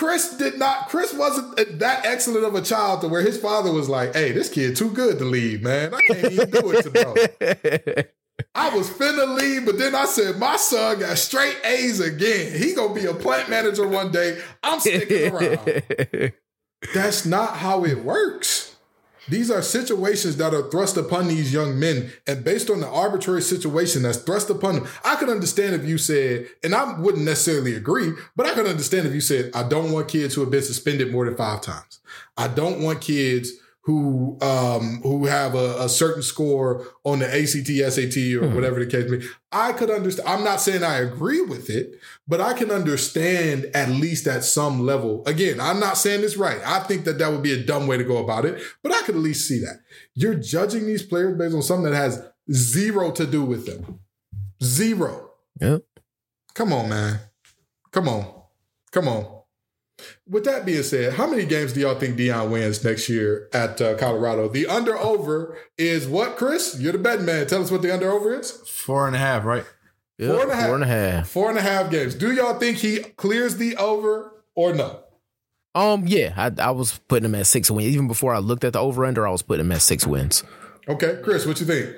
Chris did not, Chris wasn't that excellent of a child to where his father was like, hey, this kid too good to leave, man. I can't even do it to bro. I was finna leave, but then I said, my son got straight A's again. He gonna be a plant manager one day. I'm sticking around. That's not how it works. These are situations that are thrust upon these young men, and based on the arbitrary situation that's thrust upon them, I could understand if you said, and I wouldn't necessarily agree, but I could understand if you said, I don't want kids who have been suspended more than five times. I don't want kids who um who have a, a certain score on the ACT, SAT, or Hmm. whatever the case may be. I could understand. I'm not saying I agree with it, but I can understand at least at some level. Again, I'm not saying it's right. I think that that would be a dumb way to go about it, but I could at least see that. You're judging these players based on something that has zero to do with them. Zero. Yep. Come on, man. Come on. Come on. With that being said, how many games do y'all think Deion wins next year at uh, Colorado? The under over is what, Chris? You're the betting man. Tell us what the under over is. Four and a half, right? Yep, Four and a half. Four and a half. Four and a half games. Do y'all think he clears the over or no? Um, yeah, I, I was putting him at six wins. Even before I looked at the over under, I was putting him at six wins. Okay, Chris, what you think?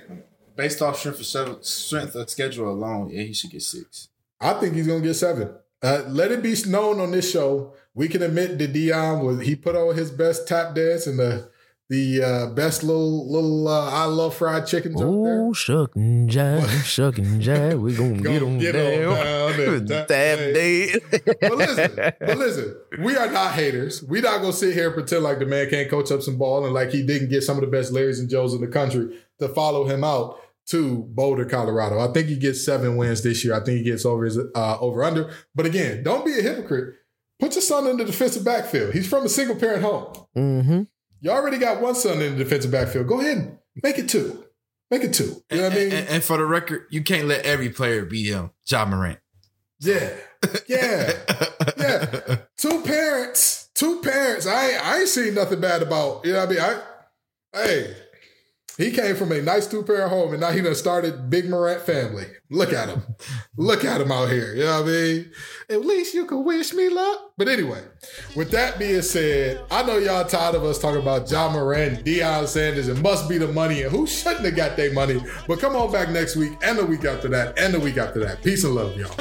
Based off strength of seven, strength of schedule alone, yeah, he should get six. I think he's gonna get seven. Uh, let it be known on this show. We can admit that Deion was he put on his best tap dance and the the uh, best little little uh, I love fried chicken. Oh, shuck and jive, shuck and jive. We gonna Gonna get on get on down. Tap tap day. but listen, but listen, we are not haters. We not gonna sit here and pretend like the man can't coach up some ball and like he didn't get some of the best Larrys and Joes in the country to follow him out to Boulder, Colorado. I think he gets seven wins this year. I think he gets over his uh, over under. But again, don't be a hypocrite. Put your son in the defensive backfield. He's from a single parent home. Mm-hmm. You already got one son in the defensive backfield. Go ahead and make it two. Make it two. You know what I mean? And, and- and for the record, you can't let every player be him. Ja Morant. yeah. Yeah. Yeah. two parents, two parents. I ain't, I ain't seen nothing bad about. You know what I mean? I, hey, he came from a nice two parent home, and now he done started Big Morant family. Look at him, look at him out here. You know what I mean? At least you can wish me luck. But anyway, with that being said, I know y'all tired of us talking about Ja Morant, Deion Sanders, and must be the money, and who shouldn't have got their money. But come on back next week, and the week after that, and the week after that. Peace and love, y'all.